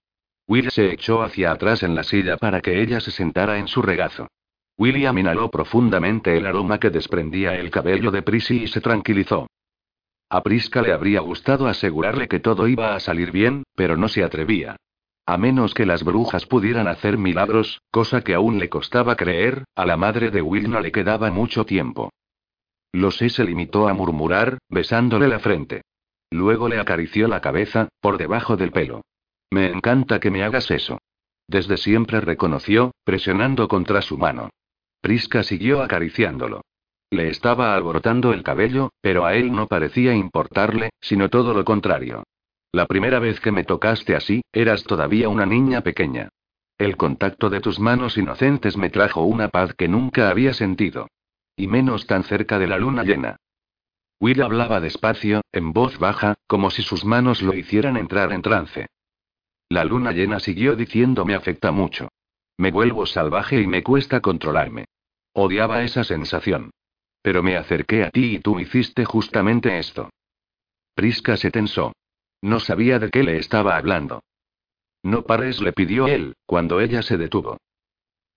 Will se echó hacia atrás en la silla para que ella se sentara en su regazo. William inhaló profundamente el aroma que desprendía el cabello de Prissy y se tranquilizó. A Prisca le habría gustado asegurarle que todo iba a salir bien, pero no se atrevía. A menos que las brujas pudieran hacer milagros, cosa que aún le costaba creer, a la madre de Will no le quedaba mucho tiempo. Lo sé, se limitó a murmurar, besándole la frente. Luego le acarició la cabeza, por debajo del pelo. Me encanta que me hagas eso. Desde siempre reconoció, presionando contra su mano. Prisca siguió acariciándolo. Le estaba alborotando el cabello, pero a él no parecía importarle, sino todo lo contrario. La primera vez que me tocaste así, eras todavía una niña pequeña. El contacto de tus manos inocentes me trajo una paz que nunca había sentido. Y menos tan cerca de la luna llena. Will hablaba despacio, en voz baja, como si sus manos lo hicieran entrar en trance. La luna llena siguió diciendo me afecta mucho. Me vuelvo salvaje y me cuesta controlarme. Odiaba esa sensación. Pero me acerqué a ti y tú hiciste justamente esto. Prisca se tensó. No sabía de qué le estaba hablando. No pares, le pidió él, cuando ella se detuvo.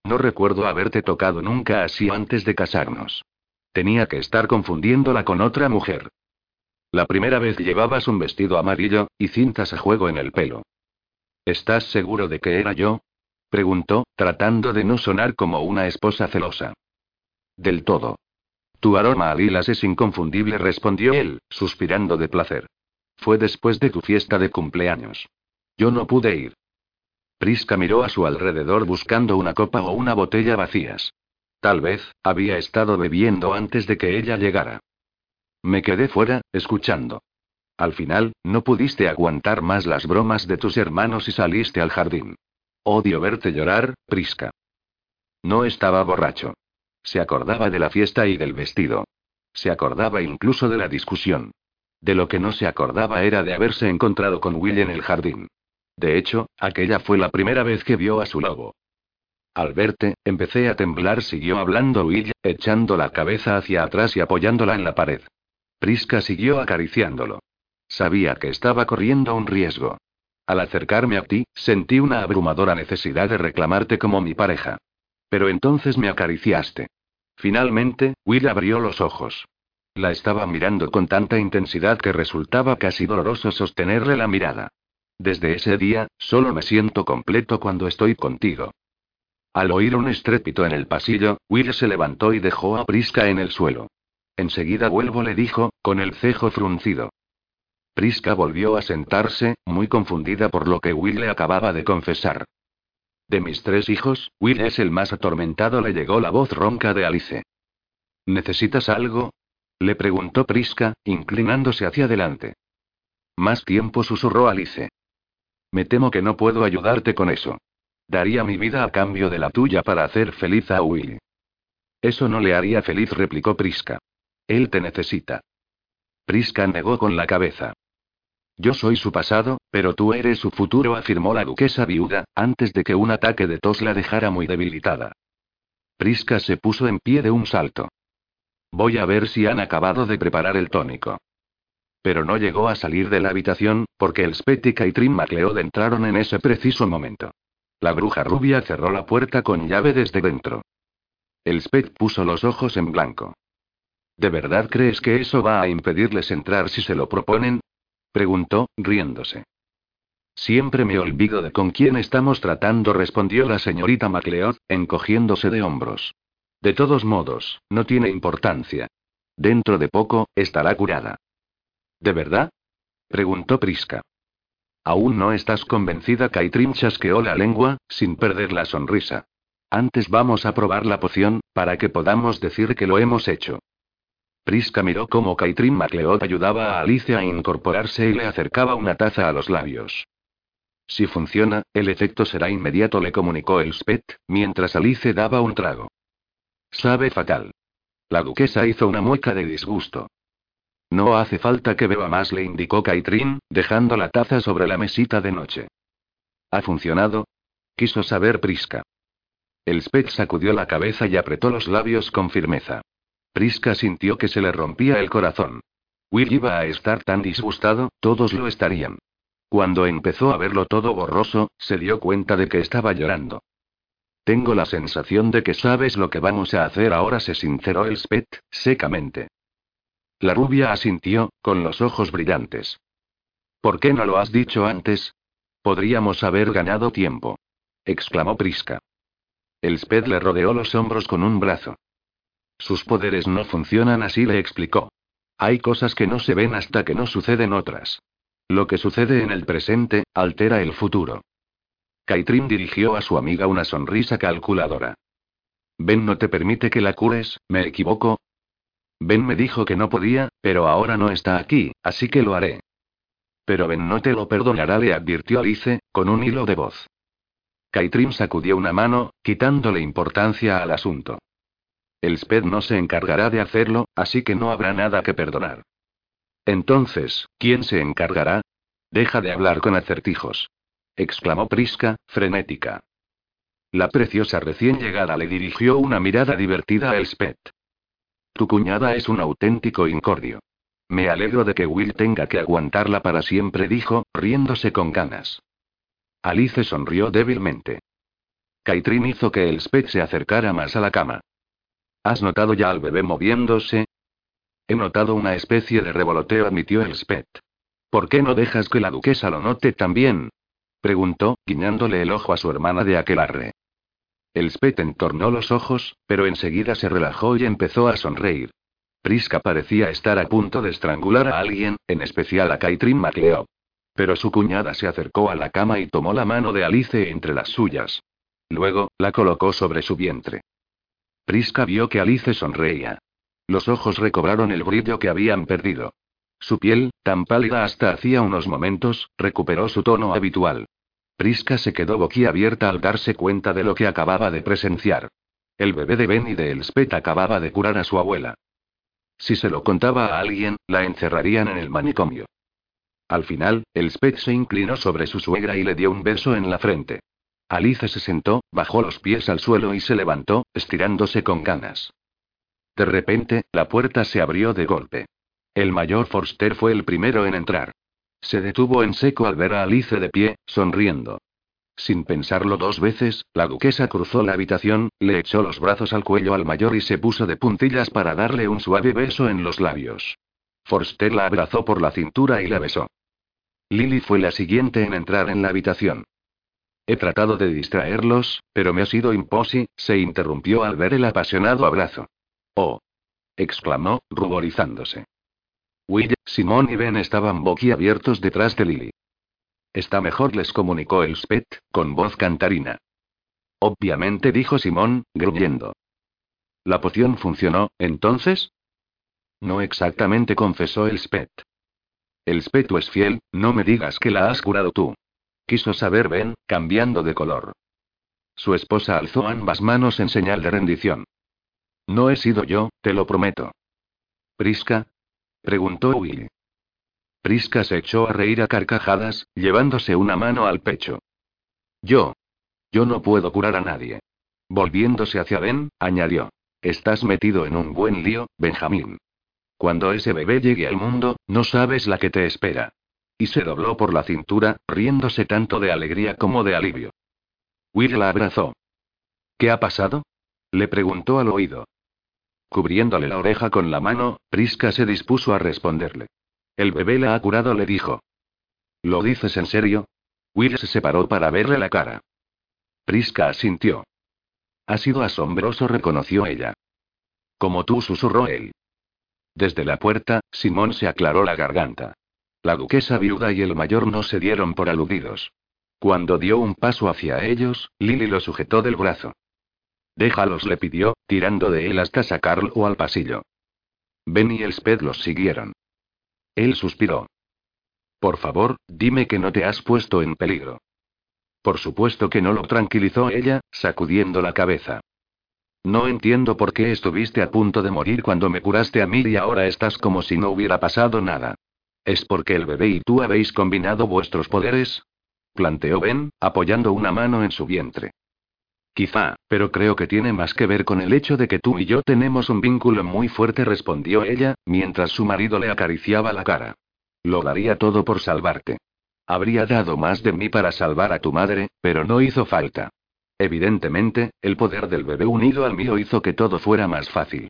No recuerdo haberte tocado nunca así antes de casarnos. Tenía que estar confundiéndola con otra mujer. La primera vez llevabas un vestido amarillo, y cintas a juego en el pelo. ¿Estás seguro de que era yo? preguntó, tratando de no sonar como una esposa celosa. Del todo. Tu aroma a lilas es inconfundible, respondió él, suspirando de placer. Fue después de tu fiesta de cumpleaños. Yo no pude ir. Prisca miró a su alrededor buscando una copa o una botella vacías. Tal vez, había estado bebiendo antes de que ella llegara. Me quedé fuera, escuchando. Al final, no pudiste aguantar más las bromas de tus hermanos y saliste al jardín. Odio verte llorar, Prisca. No estaba borracho. Se acordaba de la fiesta y del vestido. Se acordaba incluso de la discusión. De lo que no se acordaba era de haberse encontrado con Will en el jardín. De hecho, aquella fue la primera vez que vio a su lobo. Al verte, empecé a temblar, siguió hablando Will, echando la cabeza hacia atrás y apoyándola en la pared. Prisca siguió acariciándolo. Sabía que estaba corriendo un riesgo. Al acercarme a ti, sentí una abrumadora necesidad de reclamarte como mi pareja. Pero entonces me acariciaste. Finalmente, Will abrió los ojos. La estaba mirando con tanta intensidad que resultaba casi doloroso sostenerle la mirada. Desde ese día, solo me siento completo cuando estoy contigo. Al oír un estrépito en el pasillo, Will se levantó y dejó a Prisca en el suelo. Enseguida vuelvo, le dijo, con el cejo fruncido. Prisca volvió a sentarse, muy confundida por lo que Will le acababa de confesar. De mis tres hijos, Will es el más atormentado, le llegó la voz ronca de Alice. ¿Necesitas algo? Le preguntó Prisca, inclinándose hacia adelante. Más tiempo susurró Alice. Me temo que no puedo ayudarte con eso. Daría mi vida a cambio de la tuya para hacer feliz a Will. Eso no le haría feliz, replicó Prisca. Él te necesita. Prisca negó con la cabeza. Yo soy su pasado, pero tú eres su futuro, afirmó la duquesa viuda, antes de que un ataque de tos la dejara muy debilitada. Prisca se puso en pie de un salto. Voy a ver si han acabado de preparar el tónico. Pero no llegó a salir de la habitación, porque el Spet y Caitrin MacLeod entraron en ese preciso momento. La bruja rubia cerró la puerta con llave desde dentro. El Spet puso los ojos en blanco. ¿De verdad crees que eso va a impedirles entrar si se lo proponen? Preguntó, riéndose. Siempre me olvido de con quién estamos tratando, respondió la señorita MacLeod, encogiéndose de hombros. De todos modos, no tiene importancia. Dentro de poco, estará curada. ¿De verdad? preguntó Prisca. Aún no estás convencida, Caitrin chasqueó la lengua, sin perder la sonrisa. Antes vamos a probar la poción, para que podamos decir que lo hemos hecho. Prisca miró cómo Caitrin MacLeod ayudaba a Alice a incorporarse y le acercaba una taza a los labios. Si funciona, el efecto será inmediato, le comunicó el Spet, mientras Alice daba un trago. Sabe fatal. La duquesa hizo una mueca de disgusto. No hace falta que beba más, le indicó Caitrin, dejando la taza sobre la mesita de noche. ¿Ha funcionado? Quiso saber Prisca. El Spet sacudió la cabeza y apretó los labios con firmeza. Prisca sintió que se le rompía el corazón. Will iba a estar tan disgustado, todos lo estarían. Cuando empezó a verlo todo borroso, se dio cuenta de que estaba llorando. Tengo la sensación de que sabes lo que vamos a hacer ahora, se sinceró el Spet, secamente. La rubia asintió, con los ojos brillantes. ¿Por qué no lo has dicho antes? Podríamos haber ganado tiempo. exclamó Prisca. El Sped le rodeó los hombros con un brazo. Sus poderes no funcionan así, le explicó. Hay cosas que no se ven hasta que no suceden otras. Lo que sucede en el presente, altera el futuro. Caitrin dirigió a su amiga una sonrisa calculadora. Ben no te permite que la cures, ¿me equivoco? Ben me dijo que no podía, pero ahora no está aquí, así que lo haré. Pero Ben no te lo perdonará, le advirtió Alice, con un hilo de voz. Kaitrin sacudió una mano, quitándole importancia al asunto. El SPED no se encargará de hacerlo, así que no habrá nada que perdonar. Entonces, ¿quién se encargará? Deja de hablar con acertijos. exclamó Priska, frenética. La preciosa recién llegada le dirigió una mirada divertida a Elspeth. Tu cuñada es un auténtico incordio. Me alegro de que Will tenga que aguantarla para siempre, dijo, riéndose con ganas. Alice sonrió débilmente. Kaitrin hizo que Elspeth se acercara más a la cama. ¿Has notado ya al bebé moviéndose? He notado una especie de revoloteo, admitió Elspeth. ¿Por qué no dejas que la duquesa lo note también? preguntó, guiñándole el ojo a su hermana de aquelarre. Elspeth entornó los ojos, pero enseguida se relajó y empezó a sonreír. Priska parecía estar a punto de estrangular a alguien, en especial a Kaitrin MacLeod. Pero su cuñada se acercó a la cama y tomó la mano de Alice entre las suyas. Luego, la colocó sobre su vientre. Priska vio que Alice sonreía. Los ojos recobraron el brillo que habían perdido. Su piel, tan pálida hasta hacía unos momentos, recuperó su tono habitual. Priska se quedó boquiabierta al darse cuenta de lo que acababa de presenciar. El bebé de Ben y de Elspeth acababa de curar a su abuela. Si se lo contaba a alguien, la encerrarían en el manicomio. Al final, Elspeth se inclinó sobre su suegra y le dio un beso en la frente. Alice se sentó, bajó los pies al suelo y se levantó, estirándose con ganas. De repente, la puerta se abrió de golpe. El mayor Forster fue el primero en entrar. Se detuvo en seco al ver a Alice de pie, sonriendo. Sin pensarlo dos veces, la duquesa cruzó la habitación, le echó los brazos al cuello al mayor y se puso de puntillas para darle un suave beso en los labios. Forster la abrazó por la cintura y la besó. Lily fue la siguiente en entrar en la habitación. He tratado de distraerlos, pero me ha sido imposible, se interrumpió al ver el apasionado abrazo. Oh. exclamó, ruborizándose. Will, Simón y Ben estaban boquiabiertos detrás de Lily. Está mejor, les comunicó el Spet, con voz cantarina. Obviamente, dijo Simón, gruñendo. ¿La poción funcionó, entonces? No exactamente, confesó el Spet. El Spetu es fiel, no me digas que la has curado tú. Quiso saber Ben, cambiando de color. Su esposa alzó ambas manos en señal de rendición. No he sido yo, te lo prometo. Prisca. preguntó Will. Prisca se echó a reír a carcajadas, llevándose una mano al pecho. Yo. Yo no puedo curar a nadie. Volviéndose hacia Ben, añadió. Estás metido en un buen lío, Benjamín. Cuando ese bebé llegue al mundo, no sabes la que te espera. Y se dobló por la cintura, riéndose tanto de alegría como de alivio. Will la abrazó. ¿Qué ha pasado? Le preguntó al oído. Cubriéndole la oreja con la mano, Prisca se dispuso a responderle. El bebé la ha curado, le dijo. ¿Lo dices en serio? Will se separó para verle la cara. Prisca asintió. Ha sido asombroso, reconoció ella. Como tú, susurró él. Desde la puerta, Simón se aclaró la garganta. La duquesa viuda y el mayor no se dieron por aludidos. Cuando dio un paso hacia ellos, Lily lo sujetó del brazo. Déjalos, le pidió, tirando de él hasta sacarlo al pasillo. Ben y Elspeth los siguieron. Él suspiró. Por favor, dime que no te has puesto en peligro. Por supuesto que no lo tranquilizó ella, sacudiendo la cabeza. No entiendo por qué estuviste a punto de morir cuando me curaste a mí y ahora estás como si no hubiera pasado nada. ¿Es porque el bebé y tú habéis combinado vuestros poderes? planteó Ben, apoyando una mano en su vientre. Quizá, pero creo que tiene más que ver con el hecho de que tú y yo tenemos un vínculo muy fuerte, respondió ella, mientras su marido le acariciaba la cara. Lo daría todo por salvarte. Habría dado más de mí para salvar a tu madre, pero no hizo falta. Evidentemente, el poder del bebé unido al mío hizo que todo fuera más fácil.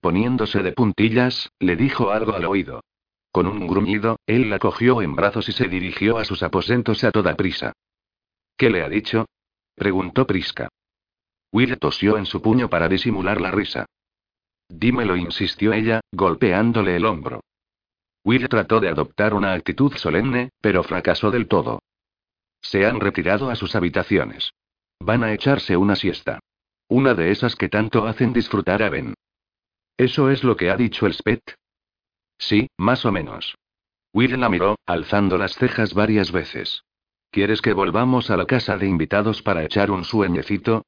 Poniéndose de puntillas, le dijo algo al oído. Con un gruñido, él la cogió en brazos y se dirigió a sus aposentos a toda prisa. ¿Qué le ha dicho? preguntó Prisca. Will tosió en su puño para disimular la risa. Dímelo, insistió ella, golpeándole el hombro. Will trató de adoptar una actitud solemne, pero fracasó del todo. Se han retirado a sus habitaciones. Van a echarse una siesta. Una de esas que tanto hacen disfrutar a Ben. ¿Eso es lo que ha dicho el Spet? Sí, más o menos. Will la miró, alzando las cejas varias veces. ¿quieres que volvamos a la casa de invitados para echar un sueñecito?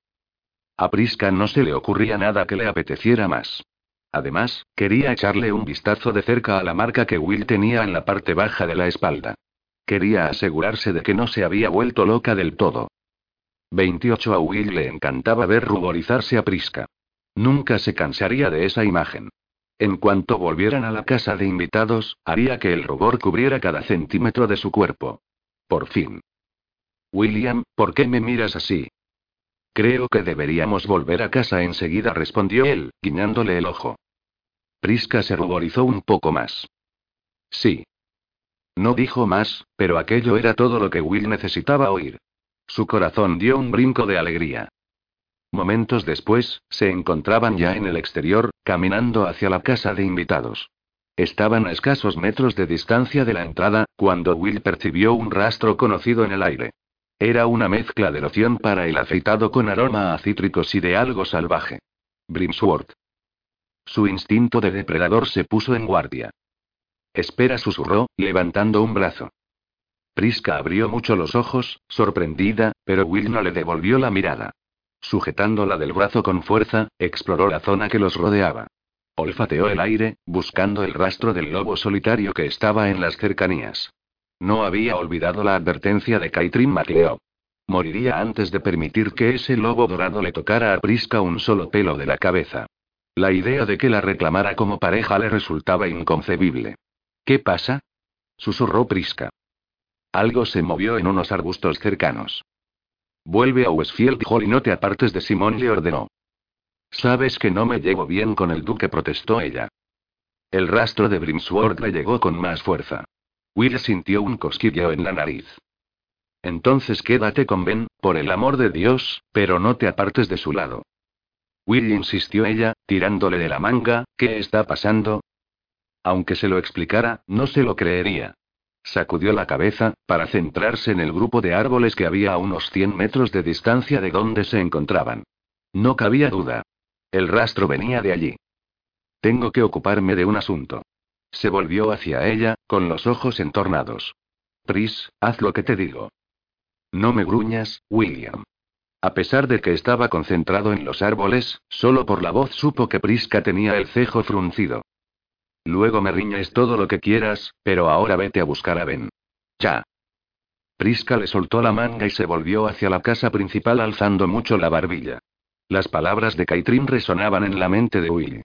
A Prisca no se le ocurría nada que le apeteciera más. Además, quería echarle un vistazo de cerca a la marca que Will tenía en la parte baja de la espalda. Quería asegurarse de que no se había vuelto loca del todo. 28 a Will le encantaba ver ruborizarse a Prisca. Nunca se cansaría de esa imagen. En cuanto volvieran a la casa de invitados, haría que el rubor cubriera cada centímetro de su cuerpo. Por fin. William, ¿por qué me miras así? Creo que deberíamos volver a casa enseguida, respondió él, guiñándole el ojo. Prisca se ruborizó un poco más. Sí. No dijo más, pero aquello era todo lo que Will necesitaba oír. Su corazón dio un brinco de alegría. Momentos después, se encontraban ya en el exterior, caminando hacia la casa de invitados. Estaban a escasos metros de distancia de la entrada, cuando Will percibió un rastro conocido en el aire. Era una mezcla de loción para el afeitado con aroma a cítricos y de algo salvaje. Brimsworth. Su instinto de depredador se puso en guardia. Espera, susurró, levantando un brazo. Prisca abrió mucho los ojos, sorprendida, pero Will no le devolvió la mirada. Sujetándola del brazo con fuerza, exploró la zona que los rodeaba. Olfateó el aire, buscando el rastro del lobo solitario que estaba en las cercanías. No había olvidado la advertencia de Caitrin MacLeod. Moriría antes de permitir que ese lobo dorado le tocara a Prisca un solo pelo de la cabeza. La idea de que la reclamara como pareja le resultaba inconcebible. ¿Qué pasa? susurró Prisca. Algo se movió en unos arbustos cercanos. Vuelve a Westfield Hall y no te apartes de Simón, le ordenó. Sabes que no me llevo bien con el duque, protestó ella. El rastro de Brimsworth le llegó con más fuerza. Will sintió un cosquilleo en la nariz. Entonces quédate con Ben, por el amor de Dios, pero no te apartes de su lado. Will insistió ella, tirándole de la manga, ¿qué está pasando? Aunque se lo explicara, no se lo creería. Sacudió la cabeza, para centrarse en el grupo de árboles que había a unos 100 metros de distancia de donde se encontraban. No cabía duda. El rastro venía de allí. Tengo que ocuparme de un asunto. Se volvió hacia ella, con los ojos entornados. Pris, haz lo que te digo. No me gruñas, William. A pesar de que estaba concentrado en los árboles, solo por la voz supo que Prisca tenía el cejo fruncido. Luego me riñes todo lo que quieras, pero ahora vete a buscar a Ben. Ya. Prisca le soltó la manga y se volvió hacia la casa principal alzando mucho la barbilla. Las palabras de Caitrin resonaban en la mente de Will.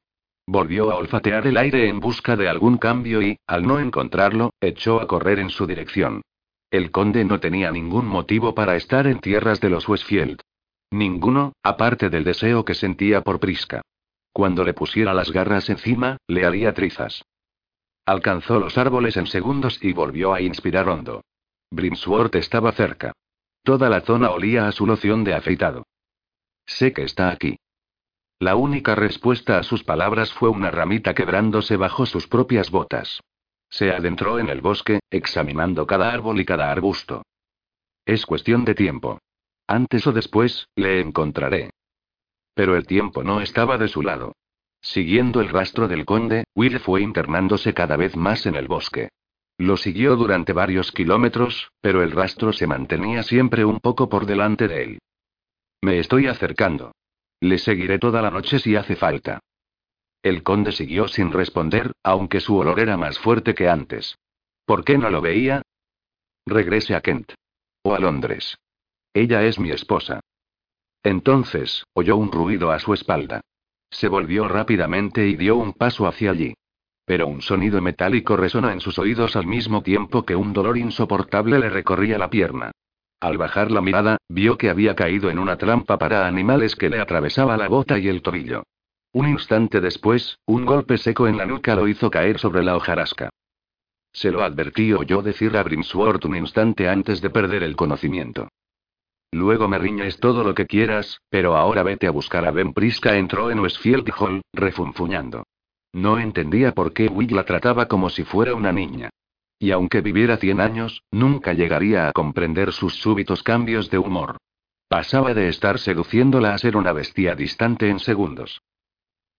Volvió a olfatear el aire en busca de algún cambio y, al no encontrarlo, echó a correr en su dirección. El conde no tenía ningún motivo para estar en tierras de los Westfield. Ninguno, aparte del deseo que sentía por Prisca. Cuando le pusiera las garras encima, le haría trizas. Alcanzó los árboles en segundos y volvió a inspirar hondo. Brimsworth estaba cerca. Toda la zona olía a su loción de afeitado. Sé que está aquí. La única respuesta a sus palabras fue una ramita quebrándose bajo sus propias botas. Se adentró en el bosque, examinando cada árbol y cada arbusto. Es cuestión de tiempo. Antes o después, le encontraré. Pero el tiempo no estaba de su lado. Siguiendo el rastro del conde, Will fue internándose cada vez más en el bosque. Lo siguió durante varios kilómetros, pero el rastro se mantenía siempre un poco por delante de él. Me estoy acercando. Le seguiré toda la noche si hace falta. El conde siguió sin responder, aunque su olor era más fuerte que antes. ¿Por qué no lo veía? Regrese a Kent. O a Londres. Ella es mi esposa. Entonces, oyó un ruido a su espalda. Se volvió rápidamente y dio un paso hacia allí. Pero un sonido metálico resonó en sus oídos al mismo tiempo que un dolor insoportable le recorría la pierna. Al bajar la mirada, vio que había caído en una trampa para animales que le atravesaba la bota y el tobillo. Un instante después, un golpe seco en la nuca lo hizo caer sobre la hojarasca. Se lo advertí oyó decir a Brimsworth un instante antes de perder el conocimiento. Luego me riñes todo lo que quieras, pero ahora vete a buscar a Ben Prisca entró en Westfield Hall, refunfuñando. No entendía por qué Will la trataba como si fuera una niña. Y aunque viviera cien años, nunca llegaría a comprender sus súbitos cambios de humor. Pasaba de estar seduciéndola a ser una bestia distante en segundos.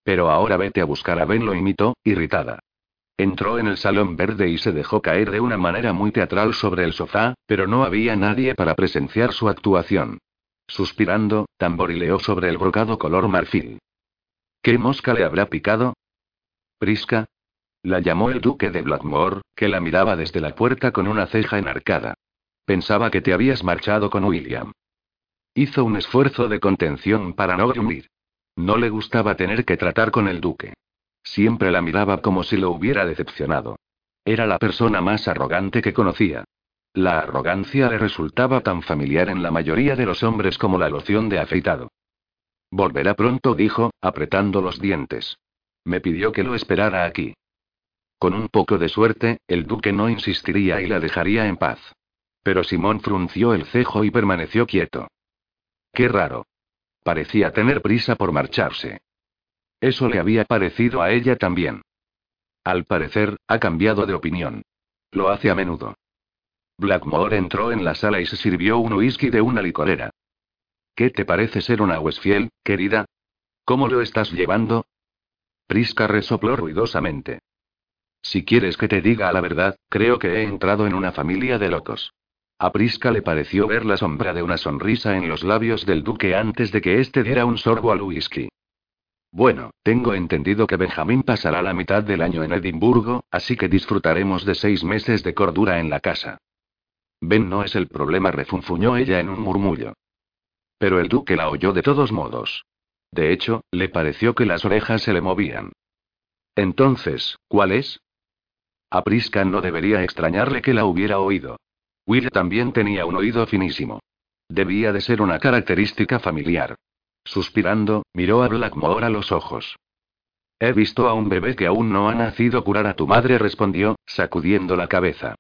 Pero ahora vete a buscar a Ben, lo imitó, irritada. Entró en el salón verde y se dejó caer de una manera muy teatral sobre el sofá, pero no había nadie para presenciar su actuación. Suspirando, tamborileó sobre el brocado color marfil. ¿Qué mosca le habrá picado? Prisca. La llamó el duque de Blackmore, que la miraba desde la puerta con una ceja enarcada. Pensaba que te habías marchado con William. Hizo un esfuerzo de contención para no gruñir. No le gustaba tener que tratar con el duque. Siempre la miraba como si lo hubiera decepcionado. Era la persona más arrogante que conocía. La arrogancia le resultaba tan familiar en la mayoría de los hombres como la loción de afeitado. Volverá pronto, dijo, apretando los dientes. Me pidió que lo esperara aquí. Con un poco de suerte, el duque no insistiría y la dejaría en paz. Pero Simón frunció el cejo y permaneció quieto. Qué raro. Parecía tener prisa por marcharse. Eso le había parecido a ella también. Al parecer, ha cambiado de opinión. Lo hace a menudo. Blackmore entró en la sala y se sirvió un whisky de una licorera. ¿Qué te parece ser una Westfield, querida? ¿Cómo lo estás llevando? Prisca resopló ruidosamente. Si quieres que te diga la verdad, creo que he entrado en una familia de locos. A Prisca le pareció ver la sombra de una sonrisa en los labios del duque antes de que éste diera un sorbo al whisky. Bueno, tengo entendido que Benjamín pasará la mitad del año en Edimburgo, así que disfrutaremos de seis meses de cordura en la casa. Ben no es el problema, refunfuñó ella en un murmullo. Pero el duque la oyó de todos modos. De hecho, le pareció que las orejas se le movían. Entonces, ¿cuál es? A Prisca no debería extrañarle que la hubiera oído. Will también tenía un oído finísimo. Debía de ser una característica familiar. Suspirando, miró a Blackmore a los ojos. He visto a un bebé que aún no ha nacido curar a tu madre, respondió, sacudiendo la cabeza.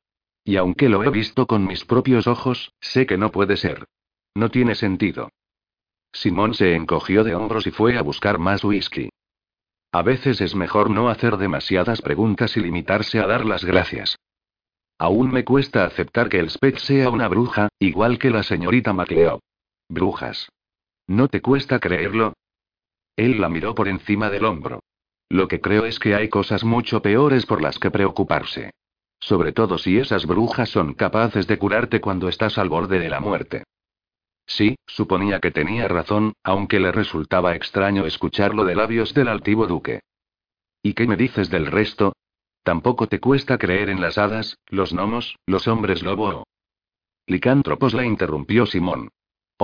Y aunque lo he visto con mis propios ojos, sé que no puede ser. No tiene sentido. Simón se encogió de hombros y fue a buscar más whisky. A veces es mejor no hacer demasiadas preguntas y limitarse a dar las gracias. Aún me cuesta aceptar que el Spec sea una bruja, igual que la señorita MacLeod. Brujas. ¿No te cuesta creerlo? Él la miró por encima del hombro. Lo que creo es que hay cosas mucho peores por las que preocuparse. Sobre todo si esas brujas son capaces de curarte cuando estás al borde de la muerte. Sí, suponía que tenía razón, aunque le resultaba extraño escucharlo de labios del altivo duque. ¿Y qué me dices del resto? ¿Tampoco te cuesta creer en las hadas, los gnomos, los hombres lobo? Licántropos la interrumpió Simón.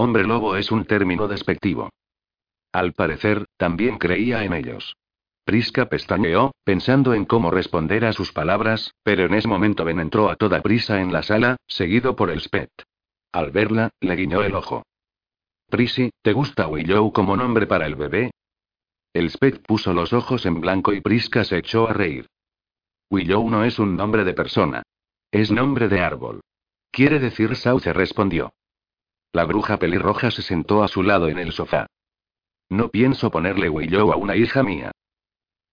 Hombre lobo es un término despectivo. Al parecer, también creía en ellos. Prisca pestañeó, pensando en cómo responder a sus palabras, pero en ese momento Ben entró a toda prisa en la sala, seguido por el Spet. Al verla, le guiñó el ojo. Prisi, ¿te gusta Willow como nombre para el bebé? El Spet puso los ojos en blanco y Prisca se echó a reír. Willow no es un nombre de persona. Es nombre de árbol. Quiere decir sauce, respondió. La bruja pelirroja se sentó a su lado en el sofá. No pienso ponerle Willow a una hija mía.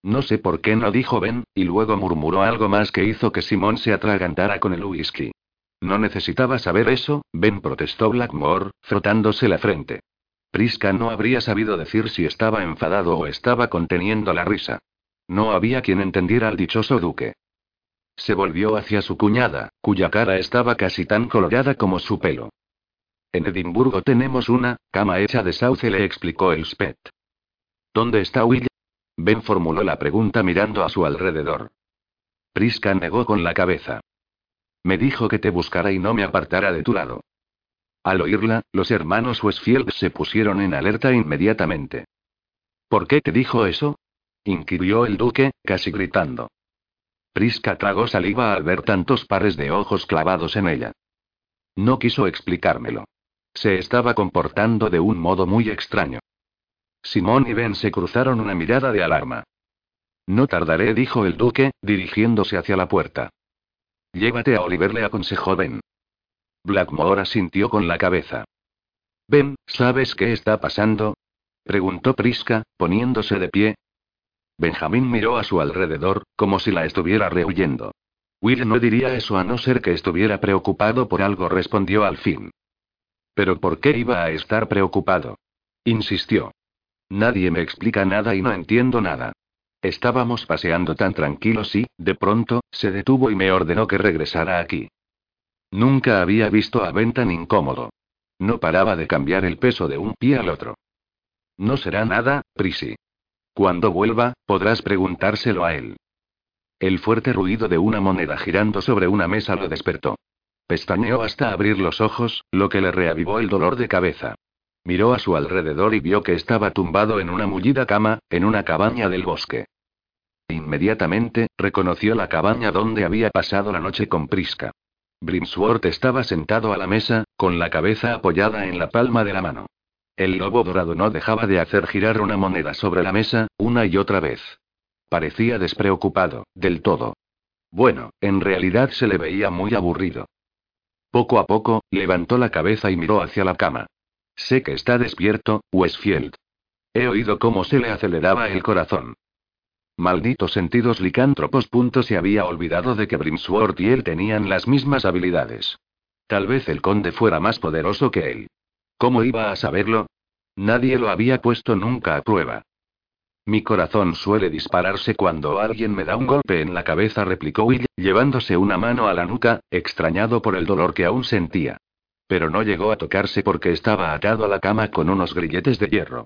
No sé por qué no dijo Ben, y luego murmuró algo más que hizo que Simón se atragantara con el whisky. No necesitaba saber eso, Ben protestó Blackmore, frotándose la frente. Prisca no habría sabido decir si estaba enfadado o estaba conteniendo la risa. No había quien entendiera al dichoso duque. Se volvió hacia su cuñada, cuya cara estaba casi tan colorada como su pelo. En Edimburgo tenemos una cama hecha de sauce, le explicó el Spet. ¿Dónde está Will? Ben formuló la pregunta mirando a su alrededor. Prisca negó con la cabeza. Me dijo que te buscara y no me apartara de tu lado. Al oírla, los hermanos Westfield se pusieron en alerta inmediatamente. ¿Por qué te dijo eso? inquirió el duque, casi gritando. Prisca tragó saliva al ver tantos pares de ojos clavados en ella. No quiso explicármelo. Se estaba comportando de un modo muy extraño. Simón y Ben se cruzaron una mirada de alarma. No tardaré, dijo el duque, dirigiéndose hacia la puerta. Llévate a Oliver, le aconsejó Ben. Blackmore asintió con la cabeza. Ben, ¿sabes qué está pasando? preguntó Prisca, poniéndose de pie. Benjamín miró a su alrededor, como si la estuviera rehuyendo. Will no diría eso a no ser que estuviera preocupado por algo, respondió al fin. ¿Pero por qué iba a estar preocupado? Insistió. Nadie me explica nada y no entiendo nada. Estábamos paseando tan tranquilos y, de pronto, se detuvo y me ordenó que regresara aquí. Nunca había visto a Ben tan incómodo. No paraba de cambiar el peso de un pie al otro. No será nada, Prissy. Cuando vuelva, podrás preguntárselo a él. El fuerte ruido de una moneda girando sobre una mesa lo despertó. Pestañeó hasta abrir los ojos, lo que le reavivó el dolor de cabeza. Miró a su alrededor y vio que estaba tumbado en una mullida cama, en una cabaña del bosque. Inmediatamente, reconoció la cabaña donde había pasado la noche con Prisca. Brimsworth estaba sentado a la mesa, con la cabeza apoyada en la palma de la mano. El lobo dorado no dejaba de hacer girar una moneda sobre la mesa, una y otra vez. Parecía despreocupado, del todo. Bueno, en realidad se le veía muy aburrido. Poco a poco, levantó la cabeza y miró hacia la cama. Sé que está despierto, Westfield. He oído cómo se le aceleraba el corazón. Malditos sentidos licántropos. se había olvidado de que Brimsworth y él tenían las mismas habilidades. Tal vez el conde fuera más poderoso que él. ¿Cómo iba a saberlo? Nadie lo había puesto nunca a prueba. Mi corazón suele dispararse cuando alguien me da un golpe en la cabeza, replicó Will, llevándose una mano a la nuca, extrañado por el dolor que aún sentía. Pero no llegó a tocarse porque estaba atado a la cama con unos grilletes de hierro.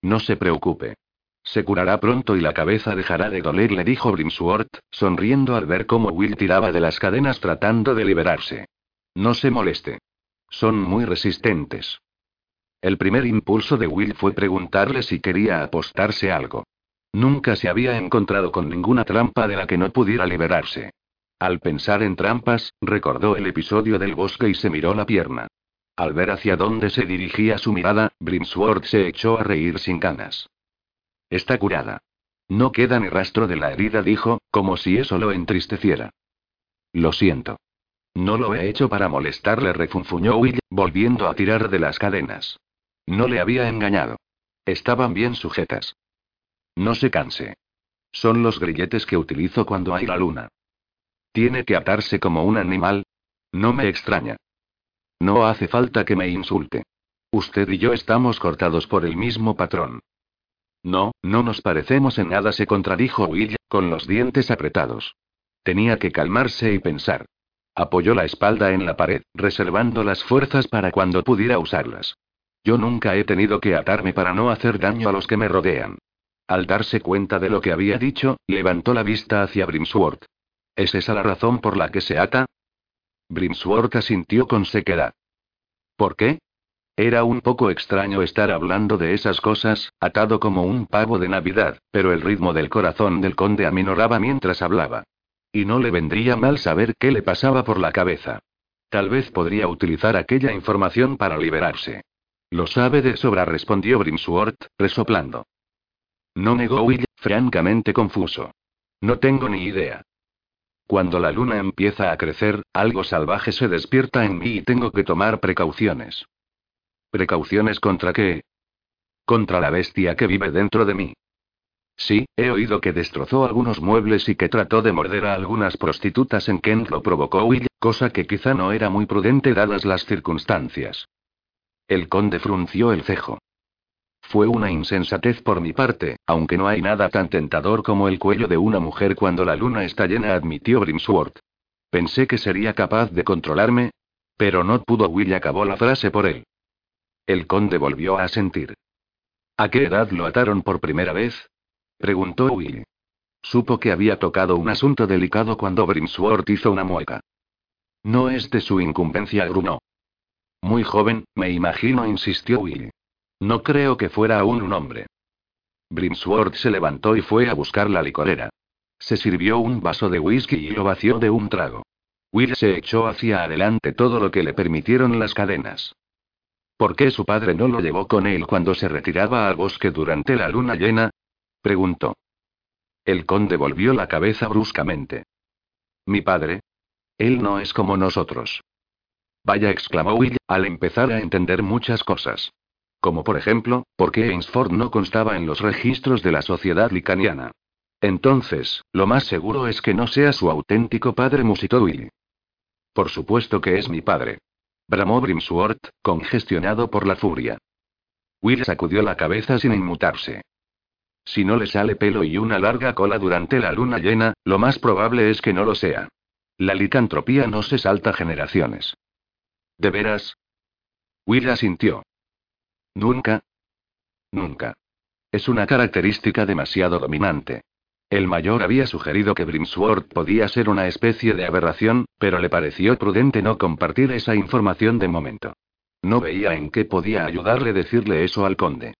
No se preocupe. Se curará pronto y la cabeza dejará de doler, le dijo Brimsworth, sonriendo al ver cómo Will tiraba de las cadenas tratando de liberarse. No se moleste. Son muy resistentes. El primer impulso de Will fue preguntarle si quería apostarse algo. Nunca se había encontrado con ninguna trampa de la que no pudiera liberarse. Al pensar en trampas, recordó el episodio del bosque y se miró la pierna. Al ver hacia dónde se dirigía su mirada, Brimsworth se echó a reír sin ganas. Está curada. No queda ni rastro de la herida, dijo, como si eso lo entristeciera. Lo siento. No lo he hecho para molestarle, refunfuñó Will, volviendo a tirar de las cadenas. No le había engañado. Estaban bien sujetas. No se canse. Son los grilletes que utilizo cuando hay la luna. Tiene que atarse como un animal. No me extraña. No hace falta que me insulte. Usted y yo estamos cortados por el mismo patrón. No, no nos parecemos en nada, se contradijo Will, con los dientes apretados. Tenía que calmarse y pensar. Apoyó la espalda en la pared, reservando las fuerzas para cuando pudiera usarlas. Yo nunca he tenido que atarme para no hacer daño a los que me rodean. Al darse cuenta de lo que había dicho, levantó la vista hacia Brimsworth. ¿Es esa la razón por la que se ata? Brimsworth asintió con sequedad. ¿Por qué? Era un poco extraño estar hablando de esas cosas, atado como un pavo de Navidad, pero el ritmo del corazón del conde aminoraba mientras hablaba. Y no le vendría mal saber qué le pasaba por la cabeza. Tal vez podría utilizar aquella información para liberarse. Lo sabe de sobra, respondió Brimsworth, resoplando. No negó Will, francamente confuso. No tengo ni idea. Cuando la luna empieza a crecer, algo salvaje se despierta en mí y tengo que tomar precauciones. ¿Precauciones contra qué? Contra la bestia que vive dentro de mí. Sí, he oído que destrozó algunos muebles y que trató de morder a algunas prostitutas en Kent lo provocó Will, cosa que quizá no era muy prudente dadas las circunstancias. El conde frunció el cejo. Fue una insensatez por mi parte, aunque no hay nada tan tentador como el cuello de una mujer cuando la luna está llena, admitió Brimsworth. Pensé que sería capaz de controlarme. Pero no pudo. Will acabó la frase por él. El conde volvió a sentir. ¿A qué edad lo ataron por primera vez? preguntó Will. Supo que había tocado un asunto delicado cuando Brimsworth hizo una mueca. No es de su incumbencia, grunó. Muy joven, me imagino, insistió Will. No creo que fuera aún un hombre. Brimsworth se levantó y fue a buscar la licorera. Se sirvió un vaso de whisky y lo vació de un trago. Will se echó hacia adelante todo lo que le permitieron las cadenas. ¿Por qué su padre no lo llevó con él cuando se retiraba al bosque durante la luna llena? preguntó. El conde volvió la cabeza bruscamente. Mi padre. Él no es como nosotros. Vaya, exclamó Will, al empezar a entender muchas cosas. Como por ejemplo, ¿por qué Ainsford no constaba en los registros de la sociedad licaniana? Entonces, lo más seguro es que no sea su auténtico padre, musitó Will. Por supuesto que es mi padre bramó Brimsworth, congestionado por la furia. Will sacudió la cabeza sin inmutarse. Si no le sale pelo y una larga cola durante la luna llena, lo más probable es que no lo sea. La licantropía no se salta generaciones. ¿De veras? Will asintió. Nunca. Nunca. Es una característica demasiado dominante. El mayor había sugerido que Brimsworth podía ser una especie de aberración, pero le pareció prudente no compartir esa información de momento. No veía en qué podía ayudarle decirle eso al conde.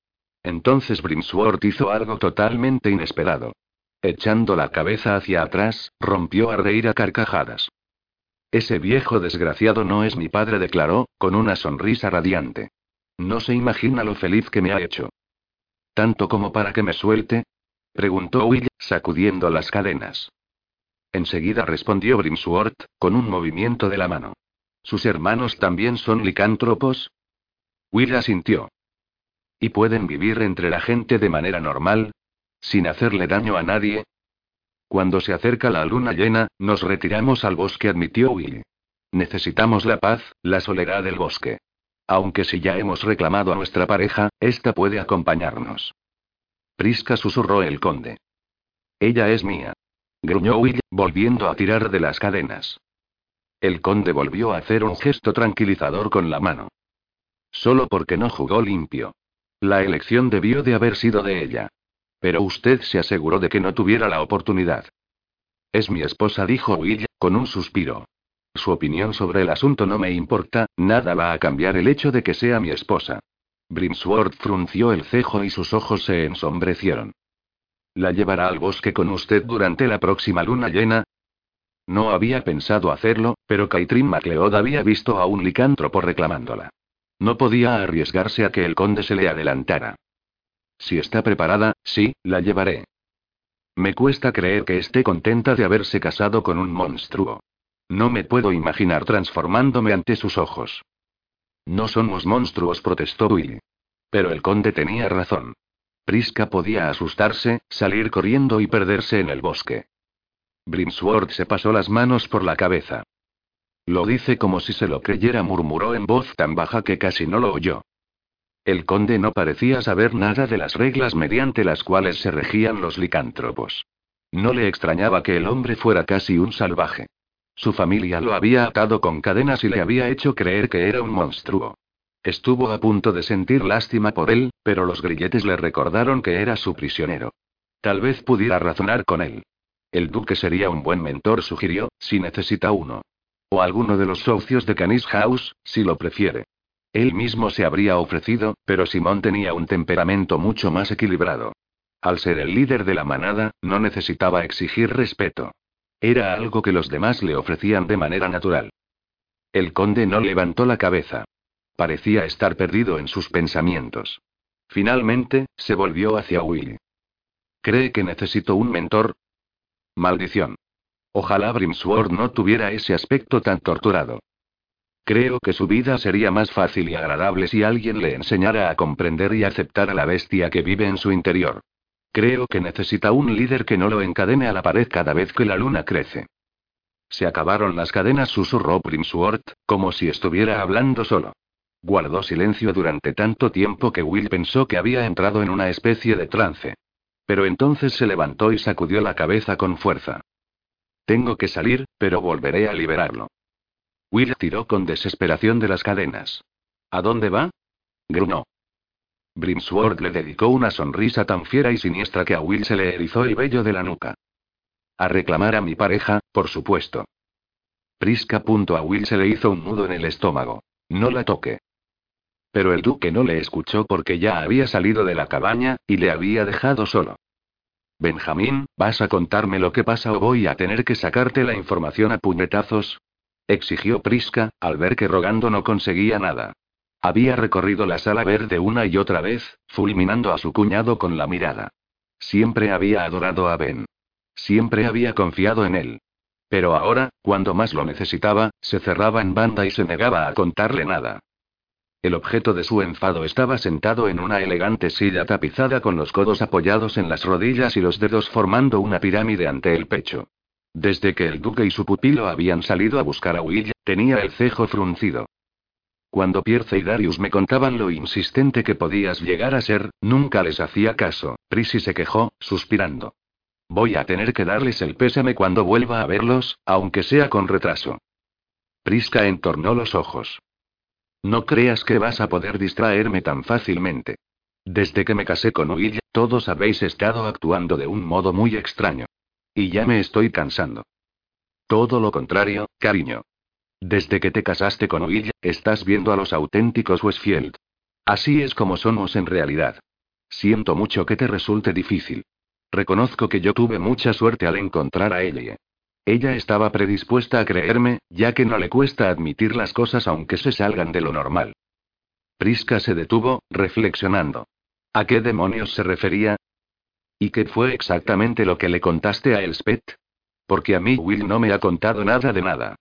Entonces Brimsworth hizo algo totalmente inesperado. Echando la cabeza hacia atrás, rompió a reír a carcajadas. Ese viejo desgraciado no es mi padre, declaró, con una sonrisa radiante. No se imagina lo feliz que me ha hecho. ¿Tanto como para que me suelte? preguntó Will, sacudiendo las cadenas. Enseguida respondió Brimsworth, con un movimiento de la mano. ¿Sus hermanos también son licántropos? Will asintió. ¿Y pueden vivir entre la gente de manera normal? ¿Sin hacerle daño a nadie? Cuando se acerca la luna llena, nos retiramos al bosque, admitió Will. Necesitamos la paz, la soledad del bosque. Aunque si ya hemos reclamado a nuestra pareja, esta puede acompañarnos. Prisca susurró el conde. Ella es mía. Gruñó Will, volviendo a tirar de las cadenas. El conde volvió a hacer un gesto tranquilizador con la mano. Solo porque no jugó limpio. La elección debió de haber sido de ella. Pero usted se aseguró de que no tuviera la oportunidad. Es mi esposa, dijo Will, con un suspiro. Su opinión sobre el asunto no me importa, nada va a cambiar el hecho de que sea mi esposa. Brimsworth frunció el cejo y sus ojos se ensombrecieron. ¿La llevará al bosque con usted durante la próxima luna llena? No había pensado hacerlo, pero Caitrin MacLeod había visto a un licántropo reclamándola. No podía arriesgarse a que el conde se le adelantara. Si está preparada, sí, la llevaré. Me cuesta creer que esté contenta de haberse casado con un monstruo. No me puedo imaginar transformándome ante sus ojos. No somos monstruos, protestó Willy. Pero el conde tenía razón. Prisca podía asustarse, salir corriendo y perderse en el bosque. Brimsworth se pasó las manos por la cabeza. Lo dice como si se lo creyera, murmuró en voz tan baja que casi no lo oyó. El conde no parecía saber nada de las reglas mediante las cuales se regían los licántropos. No le extrañaba que el hombre fuera casi un salvaje. Su familia lo había atado con cadenas y le había hecho creer que era un monstruo. Estuvo a punto de sentir lástima por él, pero los grilletes le recordaron que era su prisionero. Tal vez pudiera razonar con él. El duque sería un buen mentor, sugirió, si necesita uno. O alguno de los socios de Canis House, si lo prefiere. Él mismo se habría ofrecido, pero Simón tenía un temperamento mucho más equilibrado. Al ser el líder de la manada, no necesitaba exigir respeto. Era algo que los demás le ofrecían de manera natural. El conde no levantó la cabeza. Parecía estar perdido en sus pensamientos. Finalmente, se volvió hacia Willy. ¿Cree que necesito un mentor? Maldición. Ojalá Brimsworth no tuviera ese aspecto tan torturado. Creo que su vida sería más fácil y agradable si alguien le enseñara a comprender y aceptar a la bestia que vive en su interior. Creo que necesita un líder que no lo encadene a la pared cada vez que la luna crece. Se acabaron las cadenas, susurró Primsworth, como si estuviera hablando solo. Guardó silencio durante tanto tiempo que Will pensó que había entrado en una especie de trance. Pero entonces se levantó y sacudió la cabeza con fuerza. Tengo que salir, pero volveré a liberarlo. Will tiró con desesperación de las cadenas. ¿A dónde va? Grunó. Brimsworth le dedicó una sonrisa tan fiera y siniestra que a Will se le erizó el vello de la nuca. A reclamar a mi pareja, por supuesto. Prisca. A Will se le hizo un nudo en el estómago. No la toque. Pero el duque no le escuchó porque ya había salido de la cabaña, y le había dejado solo. Benjamín, ¿vas a contarme lo que pasa o voy a tener que sacarte la información a puñetazos? Exigió Prisca, al ver que rogando no conseguía nada. Había recorrido la sala verde una y otra vez, fulminando a su cuñado con la mirada. Siempre había adorado a Ben. Siempre había confiado en él. Pero ahora, cuando más lo necesitaba, se cerraba en banda y se negaba a contarle nada. El objeto de su enfado estaba sentado en una elegante silla tapizada con los codos apoyados en las rodillas y los dedos formando una pirámide ante el pecho. Desde que el duque y su pupilo habían salido a buscar a Will, tenía el cejo fruncido. Cuando Pierce y Darius me contaban lo insistente que podías llegar a ser, nunca les hacía caso. Prissy se quejó, suspirando. Voy a tener que darles el pésame cuando vuelva a verlos, aunque sea con retraso. Prisca entornó los ojos. No creas que vas a poder distraerme tan fácilmente. Desde que me casé con Will, todos habéis estado actuando de un modo muy extraño. Y ya me estoy cansando. Todo lo contrario, cariño. Desde que te casaste con Will, estás viendo a los auténticos Westfield. Así es como somos en realidad. Siento mucho que te resulte difícil. Reconozco que yo tuve mucha suerte al encontrar a Ellie. Ella estaba predispuesta a creerme, ya que no le cuesta admitir las cosas aunque se salgan de lo normal. Prisca se detuvo, reflexionando. ¿A qué demonios se refería? ¿Y qué fue exactamente lo que le contaste a Elspeth? Porque a mí Will no me ha contado nada de nada.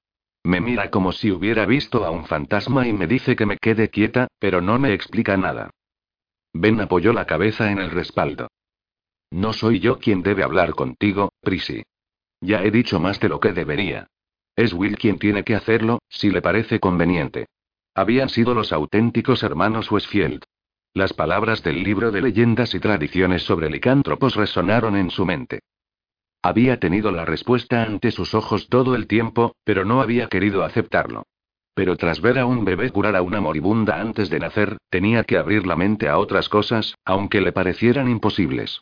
Me mira como si hubiera visto a un fantasma y me dice que me quede quieta, pero no me explica nada. Ben apoyó la cabeza en el respaldo. No soy yo quien debe hablar contigo, Prissy. Ya he dicho más de lo que debería. Es Will quien tiene que hacerlo, si le parece conveniente. Habían sido los auténticos hermanos Westfield. Las palabras del libro de leyendas y tradiciones sobre licántropos resonaron en su mente. Había tenido la respuesta ante sus ojos todo el tiempo, pero no había querido aceptarlo. Pero tras ver a un bebé curar a una moribunda antes de nacer, tenía que abrir la mente a otras cosas, aunque le parecieran imposibles.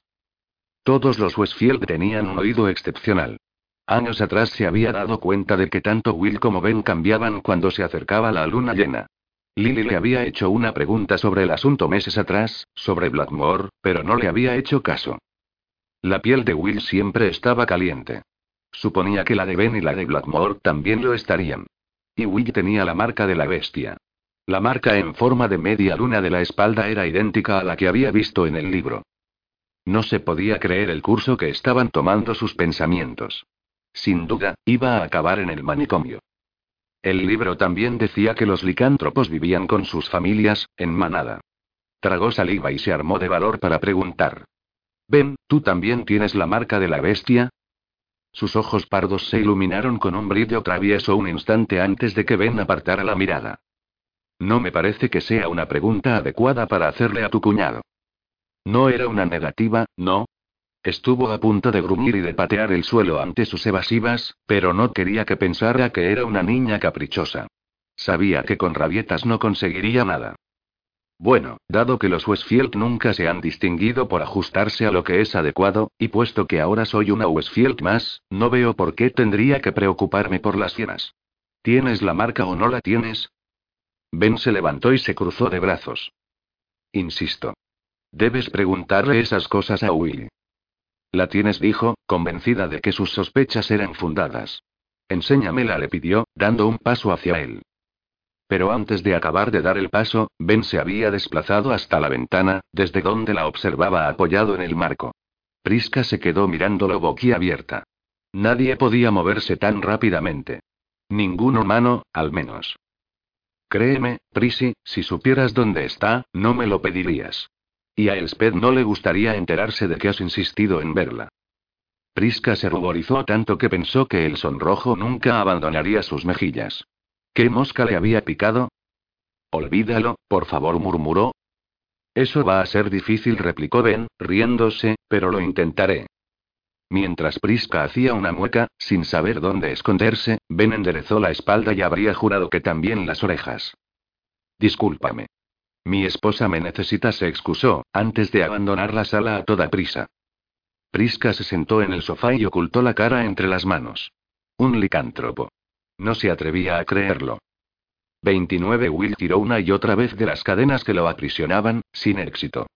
Todos los Westfield tenían un oído excepcional. Años atrás se había dado cuenta de que tanto Will como Ben cambiaban cuando se acercaba la luna llena. Lily le había hecho una pregunta sobre el asunto meses atrás, sobre Blackmore, pero no le había hecho caso. La piel de Will siempre estaba caliente. Suponía que la de Ben y la de Blackmore también lo estarían. Y Will tenía la marca de la bestia. La marca en forma de media luna de la espalda era idéntica a la que había visto en el libro. No se podía creer el curso que estaban tomando sus pensamientos. Sin duda, iba a acabar en el manicomio. El libro también decía que los licántropos vivían con sus familias, en manada. Tragó saliva y se armó de valor para preguntar. Ven, ¿tú también tienes la marca de la bestia? Sus ojos pardos se iluminaron con un brillo travieso un instante antes de que Ben apartara la mirada. No me parece que sea una pregunta adecuada para hacerle a tu cuñado. No era una negativa, ¿no? Estuvo a punto de gruñir y de patear el suelo ante sus evasivas, pero no quería que pensara que era una niña caprichosa. Sabía que con rabietas no conseguiría nada. Bueno, dado que los Westfield nunca se han distinguido por ajustarse a lo que es adecuado, y puesto que ahora soy una Westfield más, no veo por qué tendría que preocuparme por las hienas. ¿Tienes la marca o no la tienes? Ben se levantó y se cruzó de brazos. Insisto. Debes preguntarle esas cosas a Will. La tienes, dijo, convencida de que sus sospechas eran fundadas. Enséñamela, le pidió, dando un paso hacia él. Pero antes de acabar de dar el paso, Ben se había desplazado hasta la ventana, desde donde la observaba apoyado en el marco. Prisca se quedó mirándolo boquiabierta. Nadie podía moverse tan rápidamente. Ningún humano, al menos. Créeme, Prissy, si supieras dónde está, no me lo pedirías. Y a Elspeth no le gustaría enterarse de que has insistido en verla. Prisca se ruborizó tanto que pensó que el sonrojo nunca abandonaría sus mejillas. ¿Qué mosca le había picado? Olvídalo, por favor, murmuró. Eso va a ser difícil, replicó Ben, riéndose, pero lo intentaré. Mientras Prisca hacía una mueca, sin saber dónde esconderse, Ben enderezó la espalda y habría jurado que también las orejas. Discúlpame. Mi esposa me necesita, se excusó, antes de abandonar la sala a toda prisa. Prisca se sentó en el sofá y ocultó la cara entre las manos. Un licántropo. No se atrevía a creerlo. 29 Will tiró una y otra vez de las cadenas que lo aprisionaban, sin éxito.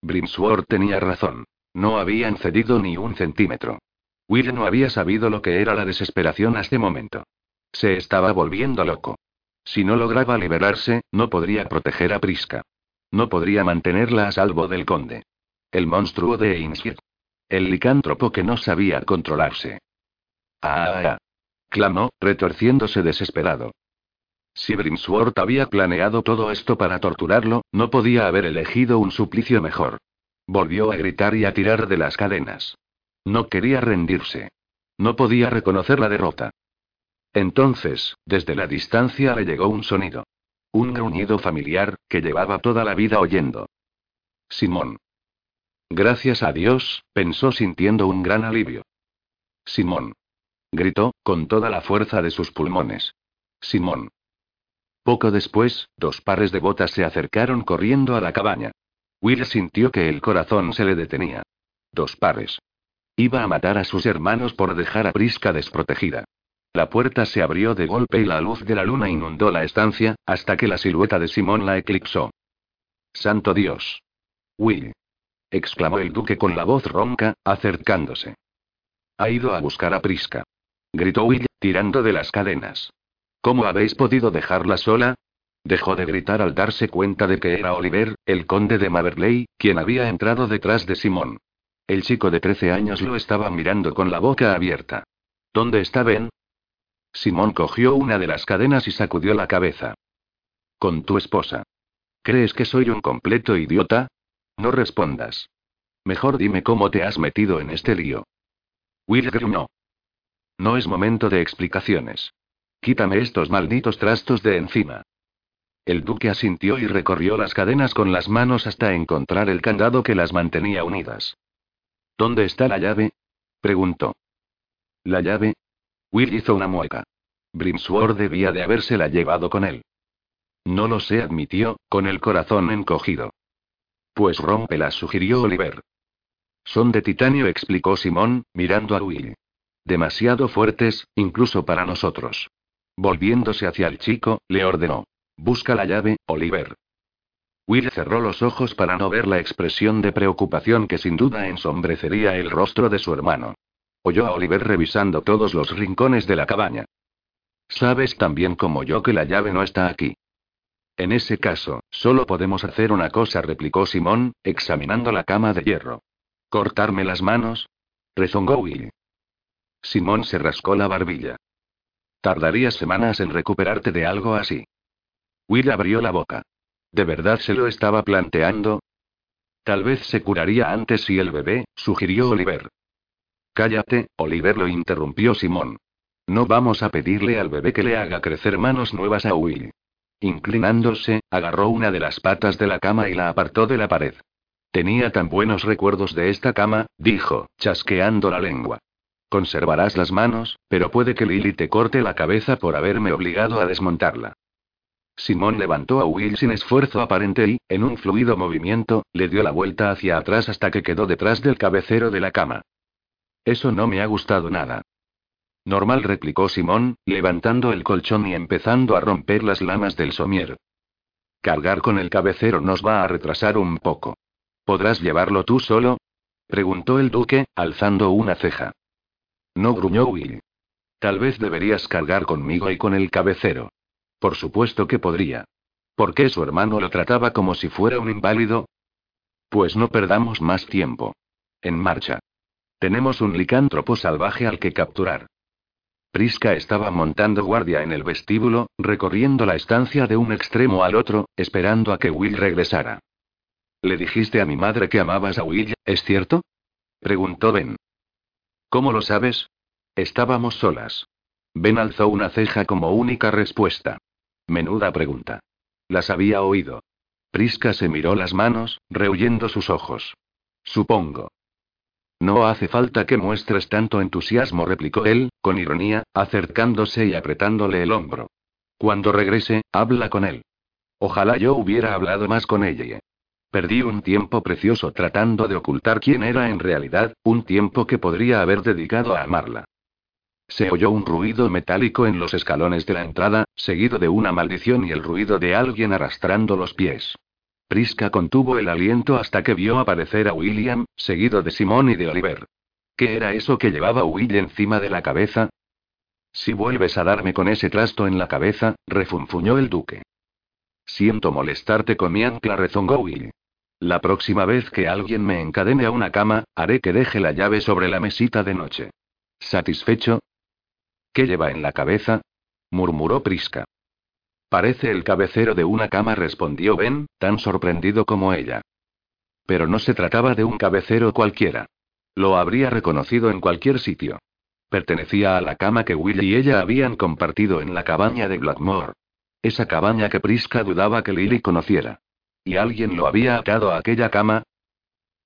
Brimsworth tenía razón. No habían cedido ni un centímetro. Will no había sabido lo que era la desesperación hasta momento. Se estaba volviendo loco. Si no lograba liberarse, no podría proteger a Prisca. No podría mantenerla a salvo del conde. El monstruo de Einskir. El licántropo que no sabía controlarse. Ah, ah, ah, clamó, retorciéndose desesperado. Si Brimsworth había planeado todo esto para torturarlo, no podía haber elegido un suplicio mejor. Volvió a gritar y a tirar de las cadenas. No quería rendirse. No podía reconocer la derrota. Entonces, desde la distancia le llegó un sonido. Un gruñido familiar, que llevaba toda la vida oyendo. Simón. Gracias a Dios, pensó sintiendo un gran alivio. Simón. Gritó, con toda la fuerza de sus pulmones. Simón. Poco después, dos pares de botas se acercaron corriendo a la cabaña. Will sintió que el corazón se le detenía. Dos pares. Iba a matar a sus hermanos por dejar a Prisca desprotegida. La puerta se abrió de golpe y la luz de la luna inundó la estancia, hasta que la silueta de Simón la eclipsó. ¡Santo Dios! Will. exclamó el duque con la voz ronca, acercándose. Ha ido a buscar a Prisca. Gritó Will, tirando de las cadenas. ¿Cómo habéis podido dejarla sola? Dejó de gritar al darse cuenta de que era Oliver, el conde de Maverley, quien había entrado detrás de Simón. El chico de 13 años lo estaba mirando con la boca abierta. ¿Dónde está Ben? Simón cogió una de las cadenas y sacudió la cabeza. Con tu esposa. ¿Crees que soy un completo idiota? No respondas. Mejor dime cómo te has metido en este lío. Will gruñó. No es momento de explicaciones. Quítame estos malditos trastos de encima. El duque asintió y recorrió las cadenas con las manos hasta encontrar el candado que las mantenía unidas. ¿Dónde está la llave? preguntó. ¿La llave? Will hizo una mueca. Brimsworth debía de habérsela llevado con él. No lo sé, admitió, con el corazón encogido. Pues rómpela, sugirió Oliver. Son de titanio, explicó Simón, mirando a Will. Demasiado fuertes, incluso para nosotros. Volviéndose hacia el chico, le ordenó. Busca la llave, Oliver. Will cerró los ojos para no ver la expresión de preocupación que sin duda ensombrecería el rostro de su hermano. Oyó a Oliver revisando todos los rincones de la cabaña. Sabes tan bien como yo que la llave no está aquí. En ese caso, solo podemos hacer una cosa, replicó Simón, examinando la cama de hierro. ¿Cortarme las manos? rezongó Will. Simón se rascó la barbilla. Tardarías semanas en recuperarte de algo así. Will abrió la boca. ¿De verdad se lo estaba planteando? Tal vez se curaría antes si el bebé, sugirió Oliver. Cállate, Oliver lo interrumpió Simón. No vamos a pedirle al bebé que le haga crecer manos nuevas a Will. Inclinándose, agarró una de las patas de la cama y la apartó de la pared. Tenía tan buenos recuerdos de esta cama, dijo, chasqueando la lengua. Conservarás las manos, pero puede que Lily te corte la cabeza por haberme obligado a desmontarla. Simón levantó a Will sin esfuerzo aparente y, en un fluido movimiento, le dio la vuelta hacia atrás hasta que quedó detrás del cabecero de la cama. Eso no me ha gustado nada. Normal, replicó Simón, levantando el colchón y empezando a romper las lamas del somier. Cargar con el cabecero nos va a retrasar un poco. ¿Podrás llevarlo tú solo? preguntó el duque, alzando una ceja. No gruñó Will. Tal vez deberías cargar conmigo y con el cabecero. Por supuesto que podría. ¿Por qué su hermano lo trataba como si fuera un inválido? Pues no perdamos más tiempo. En marcha. Tenemos un licántropo salvaje al que capturar. Prisca estaba montando guardia en el vestíbulo, recorriendo la estancia de un extremo al otro, esperando a que Will regresara. ¿Le dijiste a mi madre que amabas a Will, es cierto? preguntó Ben. ¿Cómo lo sabes? Estábamos solas. Ben alzó una ceja como única respuesta. Menuda pregunta. Las había oído. Prisca se miró las manos, rehuyendo sus ojos. Supongo. No hace falta que muestres tanto entusiasmo, replicó él, con ironía, acercándose y apretándole el hombro. Cuando regrese, habla con él. Ojalá yo hubiera hablado más con ella. Perdí un tiempo precioso tratando de ocultar quién era en realidad, un tiempo que podría haber dedicado a amarla. Se oyó un ruido metálico en los escalones de la entrada, seguido de una maldición y el ruido de alguien arrastrando los pies. Prisca contuvo el aliento hasta que vio aparecer a William, seguido de Simón y de Oliver. ¿Qué era eso que llevaba Will encima de la cabeza? Si vuelves a darme con ese trasto en la cabeza, refunfuñó el duque. Siento molestarte con mi ancla, rezongó Will. La próxima vez que alguien me encadene a una cama, haré que deje la llave sobre la mesita de noche. ¿Satisfecho? ¿Qué lleva en la cabeza? murmuró Prisca. Parece el cabecero de una cama, respondió Ben, tan sorprendido como ella. Pero no se trataba de un cabecero cualquiera. Lo habría reconocido en cualquier sitio. Pertenecía a la cama que Will y ella habían compartido en la cabaña de Blackmore. Esa cabaña que Prisca dudaba que Lily conociera. ¿Y alguien lo había atado a aquella cama?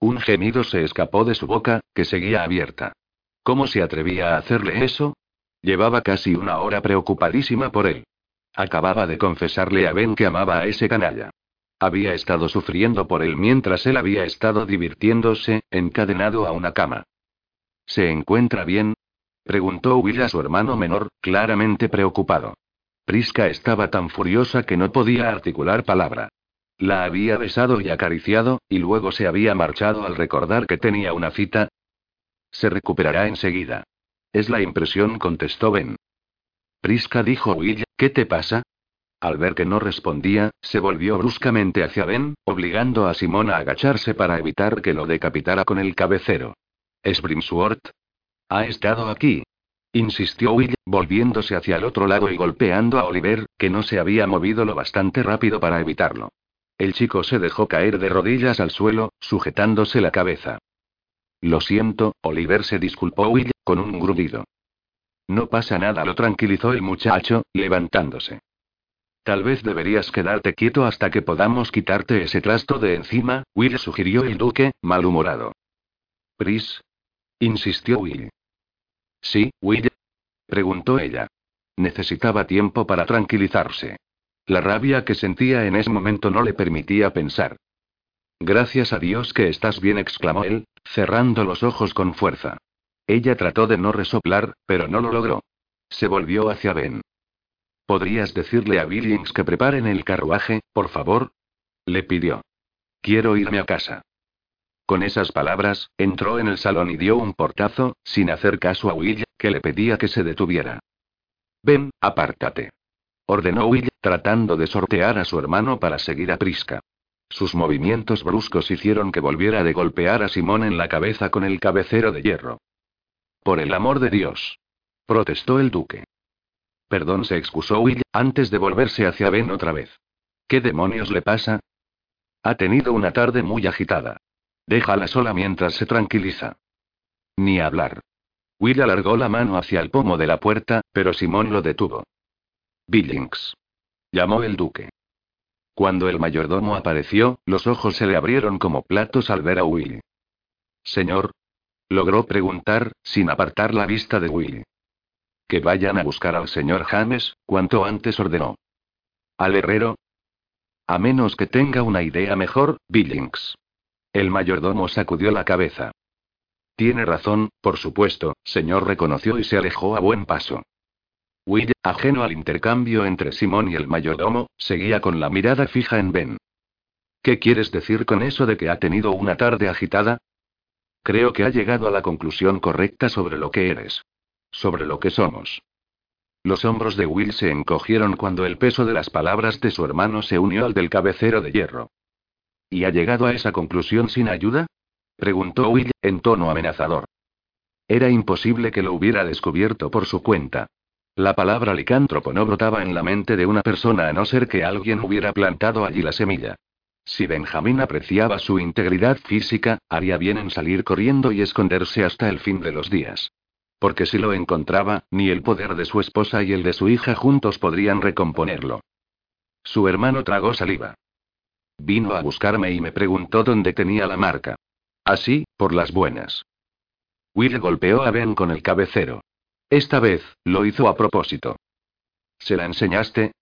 Un gemido se escapó de su boca, que seguía abierta. ¿Cómo se atrevía a hacerle eso? Llevaba casi una hora preocupadísima por él. Acababa de confesarle a Ben que amaba a ese canalla. Había estado sufriendo por él mientras él había estado divirtiéndose, encadenado a una cama. ¿Se encuentra bien? preguntó Will a su hermano menor, claramente preocupado. Prisca estaba tan furiosa que no podía articular palabra. La había besado y acariciado, y luego se había marchado al recordar que tenía una cita. Se recuperará enseguida. Es la impresión, contestó Ben. Prisca dijo Will, ¿qué te pasa? Al ver que no respondía, se volvió bruscamente hacia Ben, obligando a Simón a agacharse para evitar que lo decapitara con el cabecero. ¿Es Brimsworth? Ha estado aquí. Insistió Will, volviéndose hacia el otro lado y golpeando a Oliver, que no se había movido lo bastante rápido para evitarlo. El chico se dejó caer de rodillas al suelo, sujetándose la cabeza. Lo siento, Oliver se disculpó Will, con un grudido. No pasa nada, lo tranquilizó el muchacho, levantándose. Tal vez deberías quedarte quieto hasta que podamos quitarte ese trasto de encima, Will sugirió el duque, malhumorado. Pris. Insistió Will. Sí, Will. Preguntó ella. Necesitaba tiempo para tranquilizarse. La rabia que sentía en ese momento no le permitía pensar. Gracias a Dios que estás bien, exclamó él, cerrando los ojos con fuerza. Ella trató de no resoplar, pero no lo logró. Se volvió hacia Ben. ¿Podrías decirle a Billings que preparen el carruaje, por favor? Le pidió. Quiero irme a casa. Con esas palabras, entró en el salón y dio un portazo, sin hacer caso a Will, que le pedía que se detuviera. Ven, apártate. Ordenó Will, tratando de sortear a su hermano para seguir a Prisca. Sus movimientos bruscos hicieron que volviera de golpear a Simón en la cabeza con el cabecero de hierro. Por el amor de Dios. protestó el duque. Perdón, se excusó Will, antes de volverse hacia Ben otra vez. ¿Qué demonios le pasa? Ha tenido una tarde muy agitada. Déjala sola mientras se tranquiliza. Ni hablar. Will alargó la mano hacia el pomo de la puerta, pero Simón lo detuvo. Billings. Llamó el duque. Cuando el mayordomo apareció, los ojos se le abrieron como platos al ver a Will. Señor. Logró preguntar, sin apartar la vista de Will. Que vayan a buscar al señor James, cuanto antes ordenó. ¿Al herrero? A menos que tenga una idea mejor, Billings. El mayordomo sacudió la cabeza. Tiene razón, por supuesto, señor reconoció y se alejó a buen paso. Will, ajeno al intercambio entre Simón y el mayordomo, seguía con la mirada fija en Ben. ¿Qué quieres decir con eso de que ha tenido una tarde agitada? Creo que ha llegado a la conclusión correcta sobre lo que eres. Sobre lo que somos. Los hombros de Will se encogieron cuando el peso de las palabras de su hermano se unió al del cabecero de hierro. ¿Y ha llegado a esa conclusión sin ayuda? preguntó Will, en tono amenazador. Era imposible que lo hubiera descubierto por su cuenta. La palabra licántropo no brotaba en la mente de una persona a no ser que alguien hubiera plantado allí la semilla. Si Benjamín apreciaba su integridad física, haría bien en salir corriendo y esconderse hasta el fin de los días. Porque si lo encontraba, ni el poder de su esposa y el de su hija juntos podrían recomponerlo. Su hermano tragó saliva. Vino a buscarme y me preguntó dónde tenía la marca. Así, por las buenas. Will golpeó a Ben con el cabecero. Esta vez, lo hizo a propósito. ¿Se la enseñaste?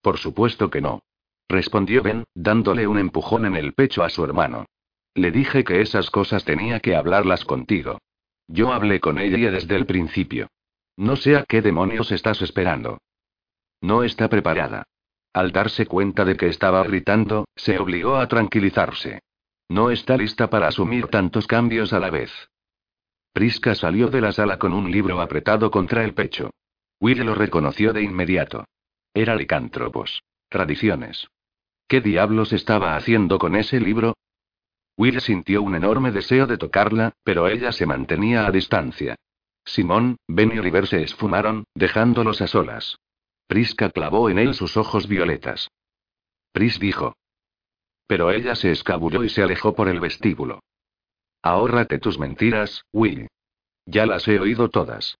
Por supuesto que no. Respondió Ben, dándole un empujón en el pecho a su hermano. Le dije que esas cosas tenía que hablarlas contigo. Yo hablé con ella desde el principio. No sé a qué demonios estás esperando. No está preparada. Al darse cuenta de que estaba gritando, se obligó a tranquilizarse. No está lista para asumir tantos cambios a la vez. Prisca salió de la sala con un libro apretado contra el pecho. Will lo reconoció de inmediato. Era licántropos. Tradiciones. ¿Qué diablos estaba haciendo con ese libro? Will sintió un enorme deseo de tocarla, pero ella se mantenía a distancia. Simón, Ben y Oliver se esfumaron, dejándolos a solas. Prisca clavó en él sus ojos violetas. Pris dijo. Pero ella se escabulló y se alejó por el vestíbulo. Ahórrate tus mentiras, Will. Ya las he oído todas.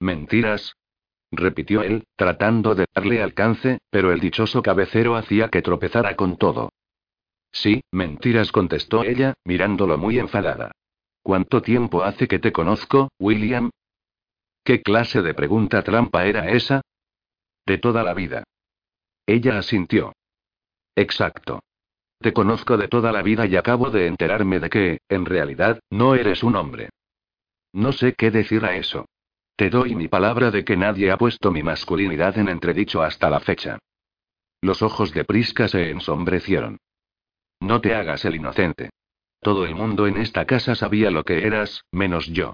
¿Mentiras? Repitió él, tratando de darle alcance, pero el dichoso cabecero hacía que tropezara con todo. Sí, mentiras, contestó ella, mirándolo muy enfadada. ¿Cuánto tiempo hace que te conozco, William? ¿Qué clase de pregunta trampa era esa? De toda la vida. Ella asintió. Exacto. Te conozco de toda la vida y acabo de enterarme de que, en realidad, no eres un hombre. No sé qué decir a eso. Te doy mi palabra de que nadie ha puesto mi masculinidad en entredicho hasta la fecha. Los ojos de Prisca se ensombrecieron. No te hagas el inocente. Todo el mundo en esta casa sabía lo que eras, menos yo.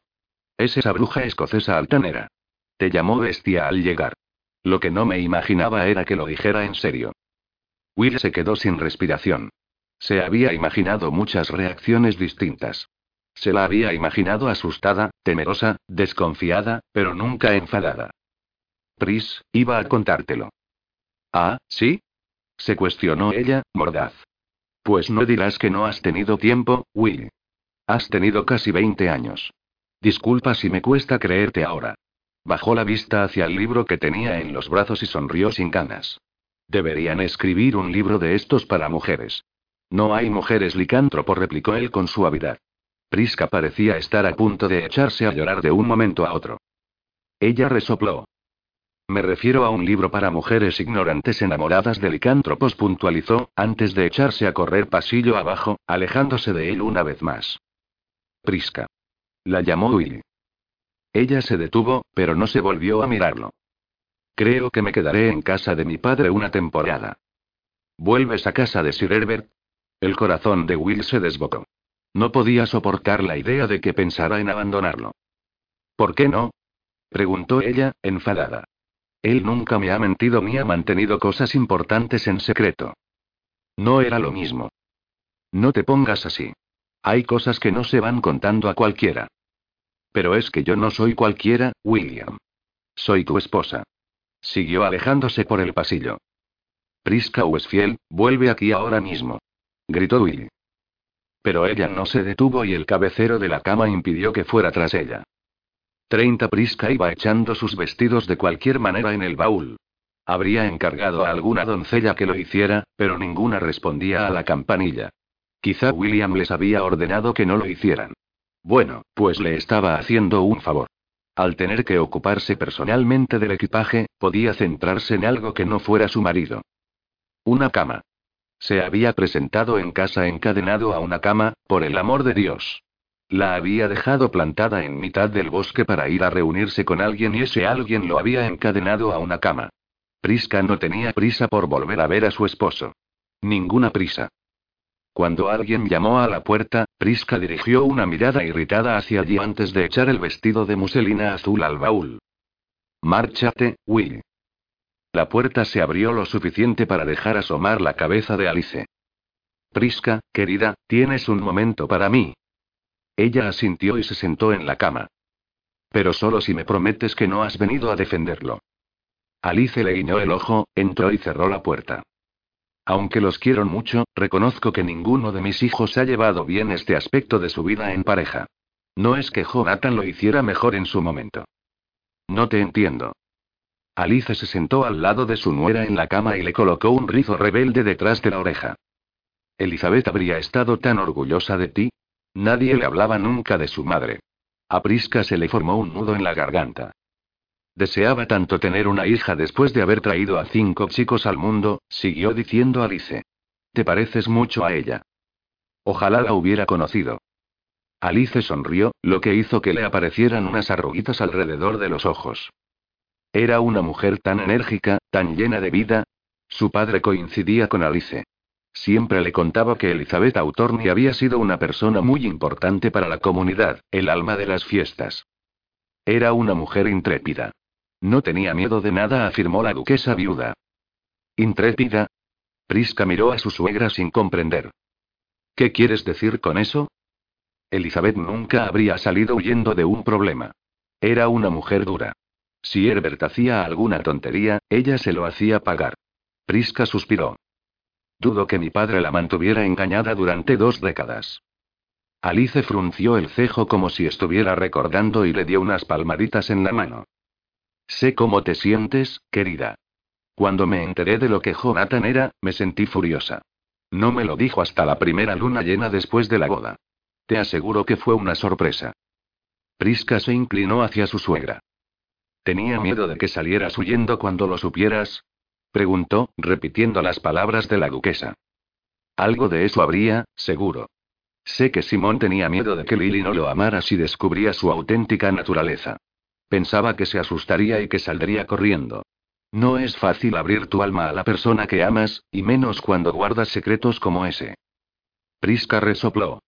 Es esa bruja escocesa altanera. Te llamó bestia al llegar. Lo que no me imaginaba era que lo dijera en serio. Will se quedó sin respiración. Se había imaginado muchas reacciones distintas. Se la había imaginado asustada, temerosa, desconfiada, pero nunca enfadada. Pris, iba a contártelo. Ah, ¿sí? Se cuestionó ella, mordaz. Pues no dirás que no has tenido tiempo, Will. Has tenido casi 20 años. Disculpa si me cuesta creerte ahora. Bajó la vista hacia el libro que tenía en los brazos y sonrió sin ganas. Deberían escribir un libro de estos para mujeres. No hay mujeres licántropo, replicó él con suavidad. Prisca parecía estar a punto de echarse a llorar de un momento a otro. Ella resopló. Me refiero a un libro para mujeres ignorantes enamoradas de licántropos, puntualizó, antes de echarse a correr pasillo abajo, alejándose de él una vez más. Prisca. La llamó Willy. Ella se detuvo, pero no se volvió a mirarlo. Creo que me quedaré en casa de mi padre una temporada. ¿Vuelves a casa de Sir Herbert? El corazón de Will se desbocó. No podía soportar la idea de que pensara en abandonarlo. ¿Por qué no? preguntó ella, enfadada. Él nunca me ha mentido ni ha mantenido cosas importantes en secreto. No era lo mismo. No te pongas así. Hay cosas que no se van contando a cualquiera. Pero es que yo no soy cualquiera, William. Soy tu esposa. Siguió alejándose por el pasillo. Prisca Westfield, vuelve aquí ahora mismo. Gritó Willy. Pero ella no se detuvo y el cabecero de la cama impidió que fuera tras ella. Treinta Prisca iba echando sus vestidos de cualquier manera en el baúl. Habría encargado a alguna doncella que lo hiciera, pero ninguna respondía a la campanilla. Quizá William les había ordenado que no lo hicieran. Bueno, pues le estaba haciendo un favor. Al tener que ocuparse personalmente del equipaje, podía centrarse en algo que no fuera su marido. Una cama. Se había presentado en casa encadenado a una cama, por el amor de Dios. La había dejado plantada en mitad del bosque para ir a reunirse con alguien y ese alguien lo había encadenado a una cama. Prisca no tenía prisa por volver a ver a su esposo. Ninguna prisa. Cuando alguien llamó a la puerta, Prisca dirigió una mirada irritada hacia allí antes de echar el vestido de muselina azul al baúl. Márchate, Will. La puerta se abrió lo suficiente para dejar asomar la cabeza de Alice. Prisca, querida, tienes un momento para mí. Ella asintió y se sentó en la cama. Pero solo si me prometes que no has venido a defenderlo. Alice le guiñó el ojo, entró y cerró la puerta. Aunque los quiero mucho, reconozco que ninguno de mis hijos ha llevado bien este aspecto de su vida en pareja. No es que Jonathan lo hiciera mejor en su momento. No te entiendo. Alice se sentó al lado de su nuera en la cama y le colocó un rizo rebelde detrás de la oreja. Elizabeth habría estado tan orgullosa de ti. Nadie le hablaba nunca de su madre. A Prisca se le formó un nudo en la garganta. Deseaba tanto tener una hija después de haber traído a cinco chicos al mundo, siguió diciendo Alice. Te pareces mucho a ella. Ojalá la hubiera conocido. Alice sonrió, lo que hizo que le aparecieran unas arruguitas alrededor de los ojos. Era una mujer tan enérgica, tan llena de vida. Su padre coincidía con Alice. Siempre le contaba que Elizabeth Autorni había sido una persona muy importante para la comunidad, el alma de las fiestas. Era una mujer intrépida. No tenía miedo de nada, afirmó la duquesa viuda. ¿Intrépida? Prisca miró a su suegra sin comprender. ¿Qué quieres decir con eso? Elizabeth nunca habría salido huyendo de un problema. Era una mujer dura. Si Herbert hacía alguna tontería, ella se lo hacía pagar. Prisca suspiró. Dudo que mi padre la mantuviera engañada durante dos décadas. Alice frunció el cejo como si estuviera recordando y le dio unas palmaditas en la mano. Sé cómo te sientes, querida. Cuando me enteré de lo que Jonathan era, me sentí furiosa. No me lo dijo hasta la primera luna llena después de la boda. Te aseguro que fue una sorpresa. Prisca se inclinó hacia su suegra. ¿Tenía miedo de que salieras huyendo cuando lo supieras? preguntó, repitiendo las palabras de la duquesa. Algo de eso habría, seguro. Sé que Simón tenía miedo de que Lily no lo amara si descubría su auténtica naturaleza. Pensaba que se asustaría y que saldría corriendo. No es fácil abrir tu alma a la persona que amas, y menos cuando guardas secretos como ese. Prisca resopló.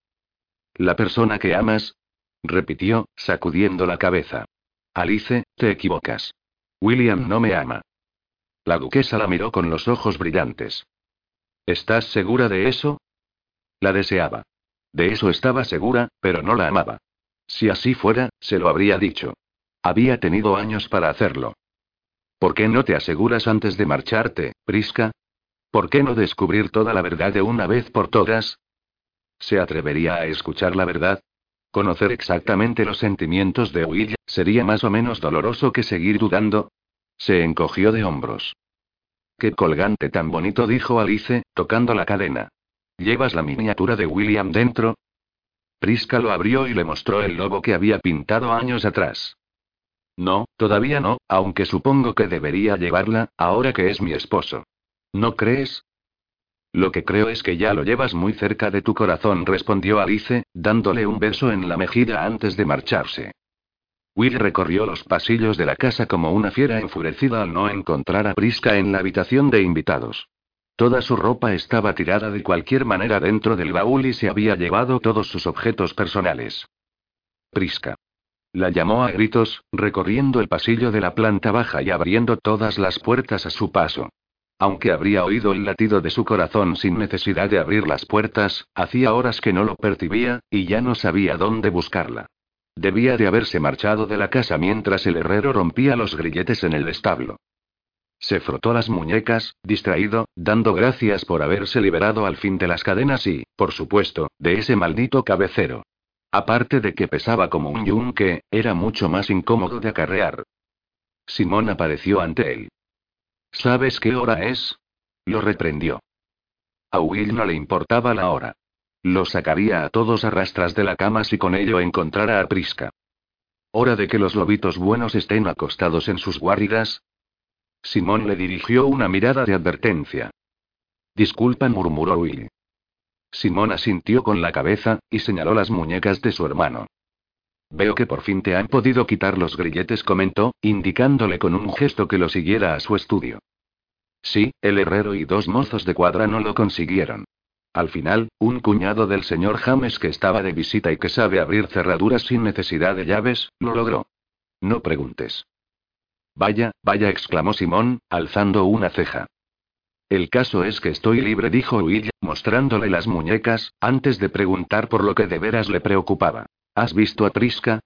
La persona que amas, repitió, sacudiendo la cabeza. Alice, te equivocas. William no me ama. La duquesa la miró con los ojos brillantes. ¿Estás segura de eso? La deseaba. De eso estaba segura, pero no la amaba. Si así fuera, se lo habría dicho. Había tenido años para hacerlo. ¿Por qué no te aseguras antes de marcharte, Prisca? ¿Por qué no descubrir toda la verdad de una vez por todas? ¿Se atrevería a escuchar la verdad? Conocer exactamente los sentimientos de Will sería más o menos doloroso que seguir dudando. Se encogió de hombros. Qué colgante tan bonito, dijo Alice, tocando la cadena. ¿Llevas la miniatura de William dentro? Prisca lo abrió y le mostró el lobo que había pintado años atrás. No, todavía no, aunque supongo que debería llevarla, ahora que es mi esposo. ¿No crees? Lo que creo es que ya lo llevas muy cerca de tu corazón, respondió Alice, dándole un beso en la mejilla antes de marcharse. Will recorrió los pasillos de la casa como una fiera enfurecida al no encontrar a Prisca en la habitación de invitados. Toda su ropa estaba tirada de cualquier manera dentro del baúl y se había llevado todos sus objetos personales. Prisca. La llamó a gritos, recorriendo el pasillo de la planta baja y abriendo todas las puertas a su paso. Aunque habría oído el latido de su corazón sin necesidad de abrir las puertas, hacía horas que no lo percibía, y ya no sabía dónde buscarla. Debía de haberse marchado de la casa mientras el herrero rompía los grilletes en el establo. Se frotó las muñecas, distraído, dando gracias por haberse liberado al fin de las cadenas y, por supuesto, de ese maldito cabecero. Aparte de que pesaba como un yunque, era mucho más incómodo de acarrear. Simón apareció ante él. ¿Sabes qué hora es? Lo reprendió. A Will no le importaba la hora. Lo sacaría a todos a rastras de la cama si con ello encontrara a Prisca. ¿Hora de que los lobitos buenos estén acostados en sus guaridas? Simón le dirigió una mirada de advertencia. Disculpa, murmuró Will. Simón asintió con la cabeza, y señaló las muñecas de su hermano. Veo que por fin te han podido quitar los grilletes, comentó, indicándole con un gesto que lo siguiera a su estudio. Sí, el herrero y dos mozos de cuadra no lo consiguieron. Al final, un cuñado del señor James que estaba de visita y que sabe abrir cerraduras sin necesidad de llaves, lo logró. No preguntes. Vaya, vaya, exclamó Simón, alzando una ceja. El caso es que estoy libre, dijo Will, mostrándole las muñecas, antes de preguntar por lo que de veras le preocupaba. ¿Has visto a Prisca?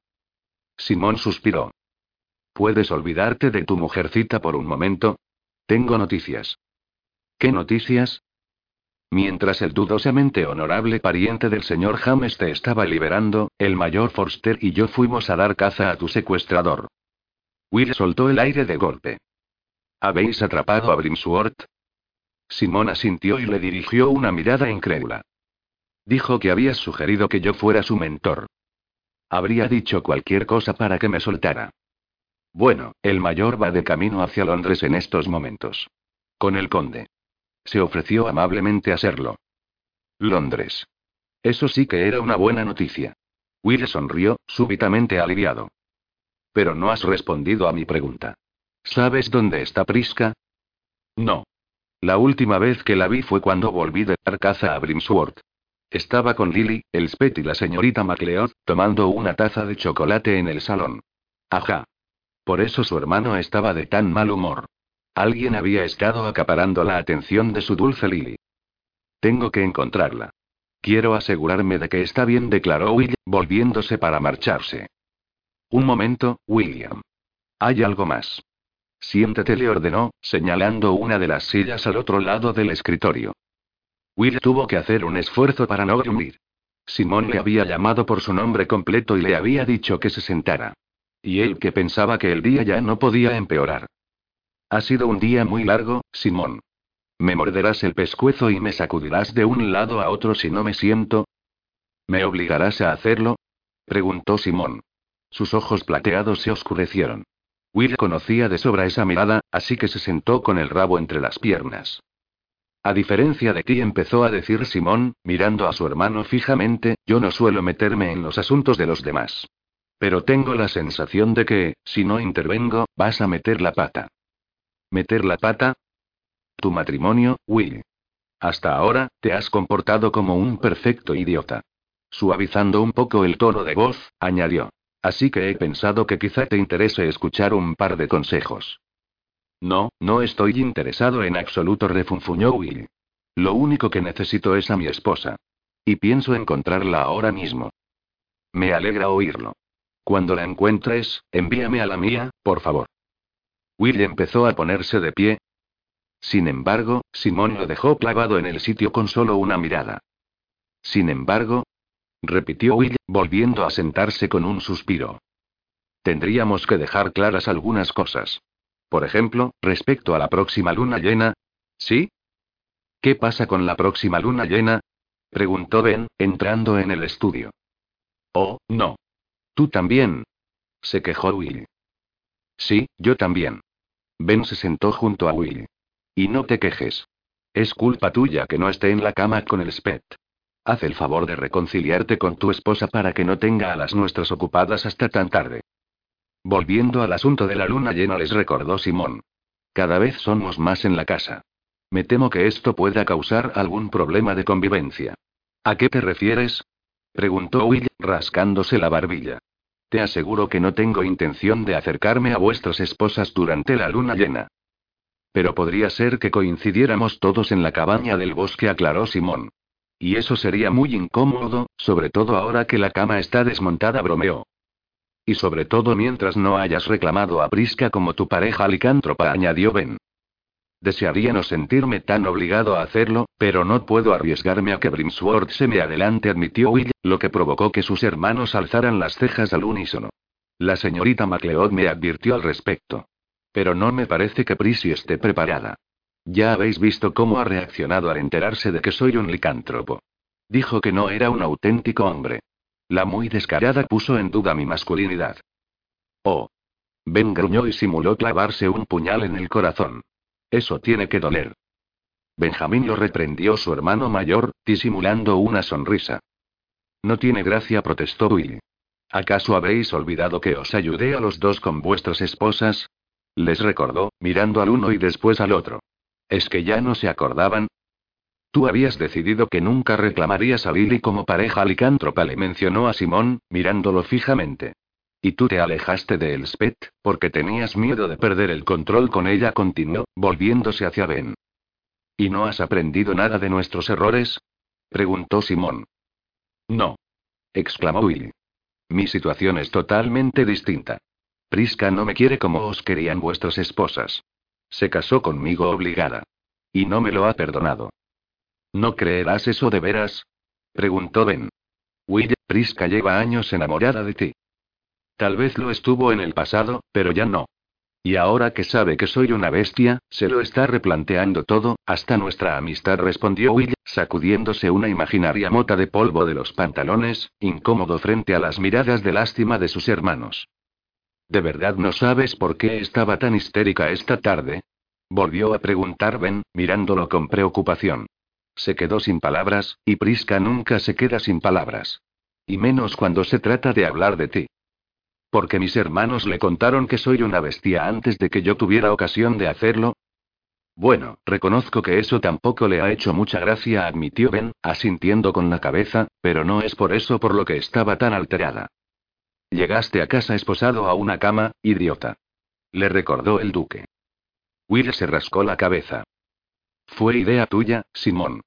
Simón suspiró. ¿Puedes olvidarte de tu mujercita por un momento? Tengo noticias. ¿Qué noticias? Mientras el dudosamente honorable pariente del señor James te estaba liberando, el mayor Forster y yo fuimos a dar caza a tu secuestrador. Will soltó el aire de golpe. ¿Habéis atrapado a Brimsworth? Simón asintió y le dirigió una mirada incrédula. Dijo que habías sugerido que yo fuera su mentor. Habría dicho cualquier cosa para que me soltara. Bueno, el mayor va de camino hacia Londres en estos momentos. Con el conde. Se ofreció amablemente a serlo. Londres. Eso sí que era una buena noticia. Will sonrió, súbitamente aliviado. Pero no has respondido a mi pregunta. ¿Sabes dónde está Prisca? No. La última vez que la vi fue cuando volví de dar caza a Brimsworth. Estaba con Lily, el Spet y la señorita MacLeod, tomando una taza de chocolate en el salón. Ajá. Por eso su hermano estaba de tan mal humor. Alguien había estado acaparando la atención de su dulce Lily. Tengo que encontrarla. Quiero asegurarme de que está bien, declaró Will, volviéndose para marcharse. Un momento, William. Hay algo más. Siéntate, le ordenó, señalando una de las sillas al otro lado del escritorio. Will tuvo que hacer un esfuerzo para no gruñir. Simón le había llamado por su nombre completo y le había dicho que se sentara. Y él que pensaba que el día ya no podía empeorar. Ha sido un día muy largo, Simón. ¿Me morderás el pescuezo y me sacudirás de un lado a otro si no me siento? ¿Me obligarás a hacerlo? preguntó Simón. Sus ojos plateados se oscurecieron. Will conocía de sobra esa mirada, así que se sentó con el rabo entre las piernas. A diferencia de ti, empezó a decir Simón, mirando a su hermano fijamente, yo no suelo meterme en los asuntos de los demás. Pero tengo la sensación de que, si no intervengo, vas a meter la pata. ¿Meter la pata? Tu matrimonio, Will. Hasta ahora, te has comportado como un perfecto idiota. Suavizando un poco el tono de voz, añadió. Así que he pensado que quizá te interese escuchar un par de consejos. No, no estoy interesado en absoluto, refunfuñó Will. Lo único que necesito es a mi esposa. Y pienso encontrarla ahora mismo. Me alegra oírlo. Cuando la encuentres, envíame a la mía, por favor. Will empezó a ponerse de pie. Sin embargo, Simón lo dejó clavado en el sitio con solo una mirada. Sin embargo, repitió Will, volviendo a sentarse con un suspiro. Tendríamos que dejar claras algunas cosas. Por ejemplo, respecto a la próxima luna llena. ¿Sí? ¿Qué pasa con la próxima luna llena? preguntó Ben, entrando en el estudio. Oh, no. Tú también. Se quejó Will. Sí, yo también. Ben se sentó junto a Will. Y no te quejes. Es culpa tuya que no esté en la cama con el Spet. Haz el favor de reconciliarte con tu esposa para que no tenga a las nuestras ocupadas hasta tan tarde. Volviendo al asunto de la luna llena, les recordó Simón. Cada vez somos más en la casa. Me temo que esto pueda causar algún problema de convivencia. ¿A qué te refieres? preguntó Will, rascándose la barbilla. Te aseguro que no tengo intención de acercarme a vuestras esposas durante la luna llena. Pero podría ser que coincidiéramos todos en la cabaña del bosque, aclaró Simón. Y eso sería muy incómodo, sobre todo ahora que la cama está desmontada, bromeó. Y sobre todo mientras no hayas reclamado a Prisca como tu pareja licántropa, añadió Ben. Desearía no sentirme tan obligado a hacerlo, pero no puedo arriesgarme a que Brimsworth se me adelante, admitió Will, lo que provocó que sus hermanos alzaran las cejas al unísono. La señorita MacLeod me advirtió al respecto. Pero no me parece que Prissy esté preparada. Ya habéis visto cómo ha reaccionado al enterarse de que soy un licántropo. Dijo que no era un auténtico hombre. La muy descarada puso en duda mi masculinidad. Oh. Ben gruñó y simuló clavarse un puñal en el corazón. Eso tiene que doler. Benjamín lo reprendió su hermano mayor, disimulando una sonrisa. No tiene gracia, protestó Will. ¿Acaso habéis olvidado que os ayudé a los dos con vuestras esposas? Les recordó, mirando al uno y después al otro. ¿Es que ya no se acordaban? Tú habías decidido que nunca reclamarías a Lily como pareja licántropa, le mencionó a Simón, mirándolo fijamente. Y tú te alejaste de Elspeth, porque tenías miedo de perder el control con ella, continuó, volviéndose hacia Ben. ¿Y no has aprendido nada de nuestros errores? preguntó Simón. No. exclamó Willy. Mi situación es totalmente distinta. Prisca no me quiere como os querían vuestras esposas. Se casó conmigo obligada. Y no me lo ha perdonado. ¿No creerás eso de veras? preguntó Ben. Will, Prisca lleva años enamorada de ti. Tal vez lo estuvo en el pasado, pero ya no. Y ahora que sabe que soy una bestia, se lo está replanteando todo, hasta nuestra amistad, respondió Will, sacudiéndose una imaginaria mota de polvo de los pantalones, incómodo frente a las miradas de lástima de sus hermanos. ¿De verdad no sabes por qué estaba tan histérica esta tarde? Volvió a preguntar Ben, mirándolo con preocupación. Se quedó sin palabras, y Prisca nunca se queda sin palabras. Y menos cuando se trata de hablar de ti. Porque mis hermanos le contaron que soy una bestia antes de que yo tuviera ocasión de hacerlo. Bueno, reconozco que eso tampoco le ha hecho mucha gracia, admitió Ben, asintiendo con la cabeza, pero no es por eso por lo que estaba tan alterada. Llegaste a casa esposado a una cama, idiota. Le recordó el duque. Will se rascó la cabeza. Fue idea tuya, Simón.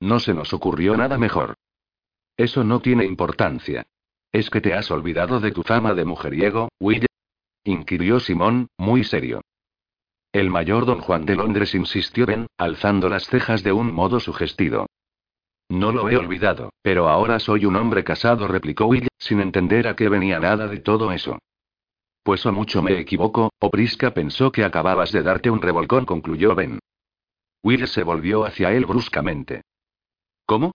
No se nos ocurrió nada mejor. Eso no tiene importancia. ¿Es que te has olvidado de tu fama de mujeriego, Will? inquirió Simón, muy serio. El mayor don Juan de Londres insistió Ben, alzando las cejas de un modo sugestivo. No lo he olvidado, pero ahora soy un hombre casado, replicó Will, sin entender a qué venía nada de todo eso. Pues o mucho me equivoco, o Prisca pensó que acababas de darte un revolcón, concluyó Ben. Will se volvió hacia él bruscamente. ¿Cómo?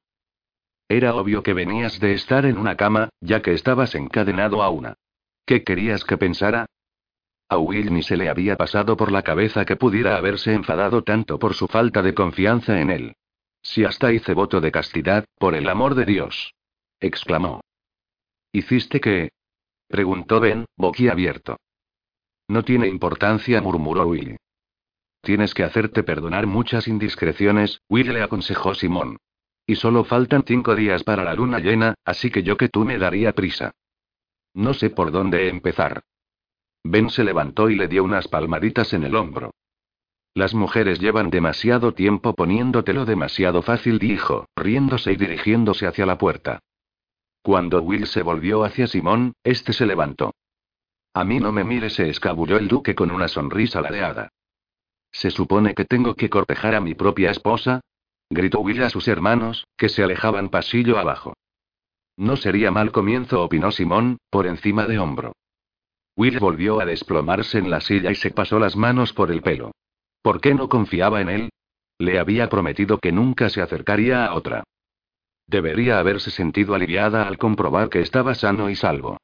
Era obvio que venías de estar en una cama, ya que estabas encadenado a una. ¿Qué querías que pensara? A Will ni se le había pasado por la cabeza que pudiera haberse enfadado tanto por su falta de confianza en él. Si hasta hice voto de castidad, por el amor de Dios. exclamó. ¿Hiciste qué? preguntó Ben, boquiabierto. No tiene importancia, murmuró Will. Tienes que hacerte perdonar muchas indiscreciones, Will le aconsejó Simón. Y solo faltan cinco días para la luna llena, así que yo que tú me daría prisa. No sé por dónde empezar. Ben se levantó y le dio unas palmaditas en el hombro. Las mujeres llevan demasiado tiempo poniéndotelo demasiado fácil, dijo, riéndose y dirigiéndose hacia la puerta. Cuando Will se volvió hacia Simón, este se levantó. A mí no me mire, se escabulló el duque con una sonrisa ladeada. ¿Se supone que tengo que cortejar a mi propia esposa? Gritó Will a sus hermanos, que se alejaban pasillo abajo. No sería mal comienzo, opinó Simón, por encima de hombro. Will volvió a desplomarse en la silla y se pasó las manos por el pelo. ¿Por qué no confiaba en él? Le había prometido que nunca se acercaría a otra. Debería haberse sentido aliviada al comprobar que estaba sano y salvo.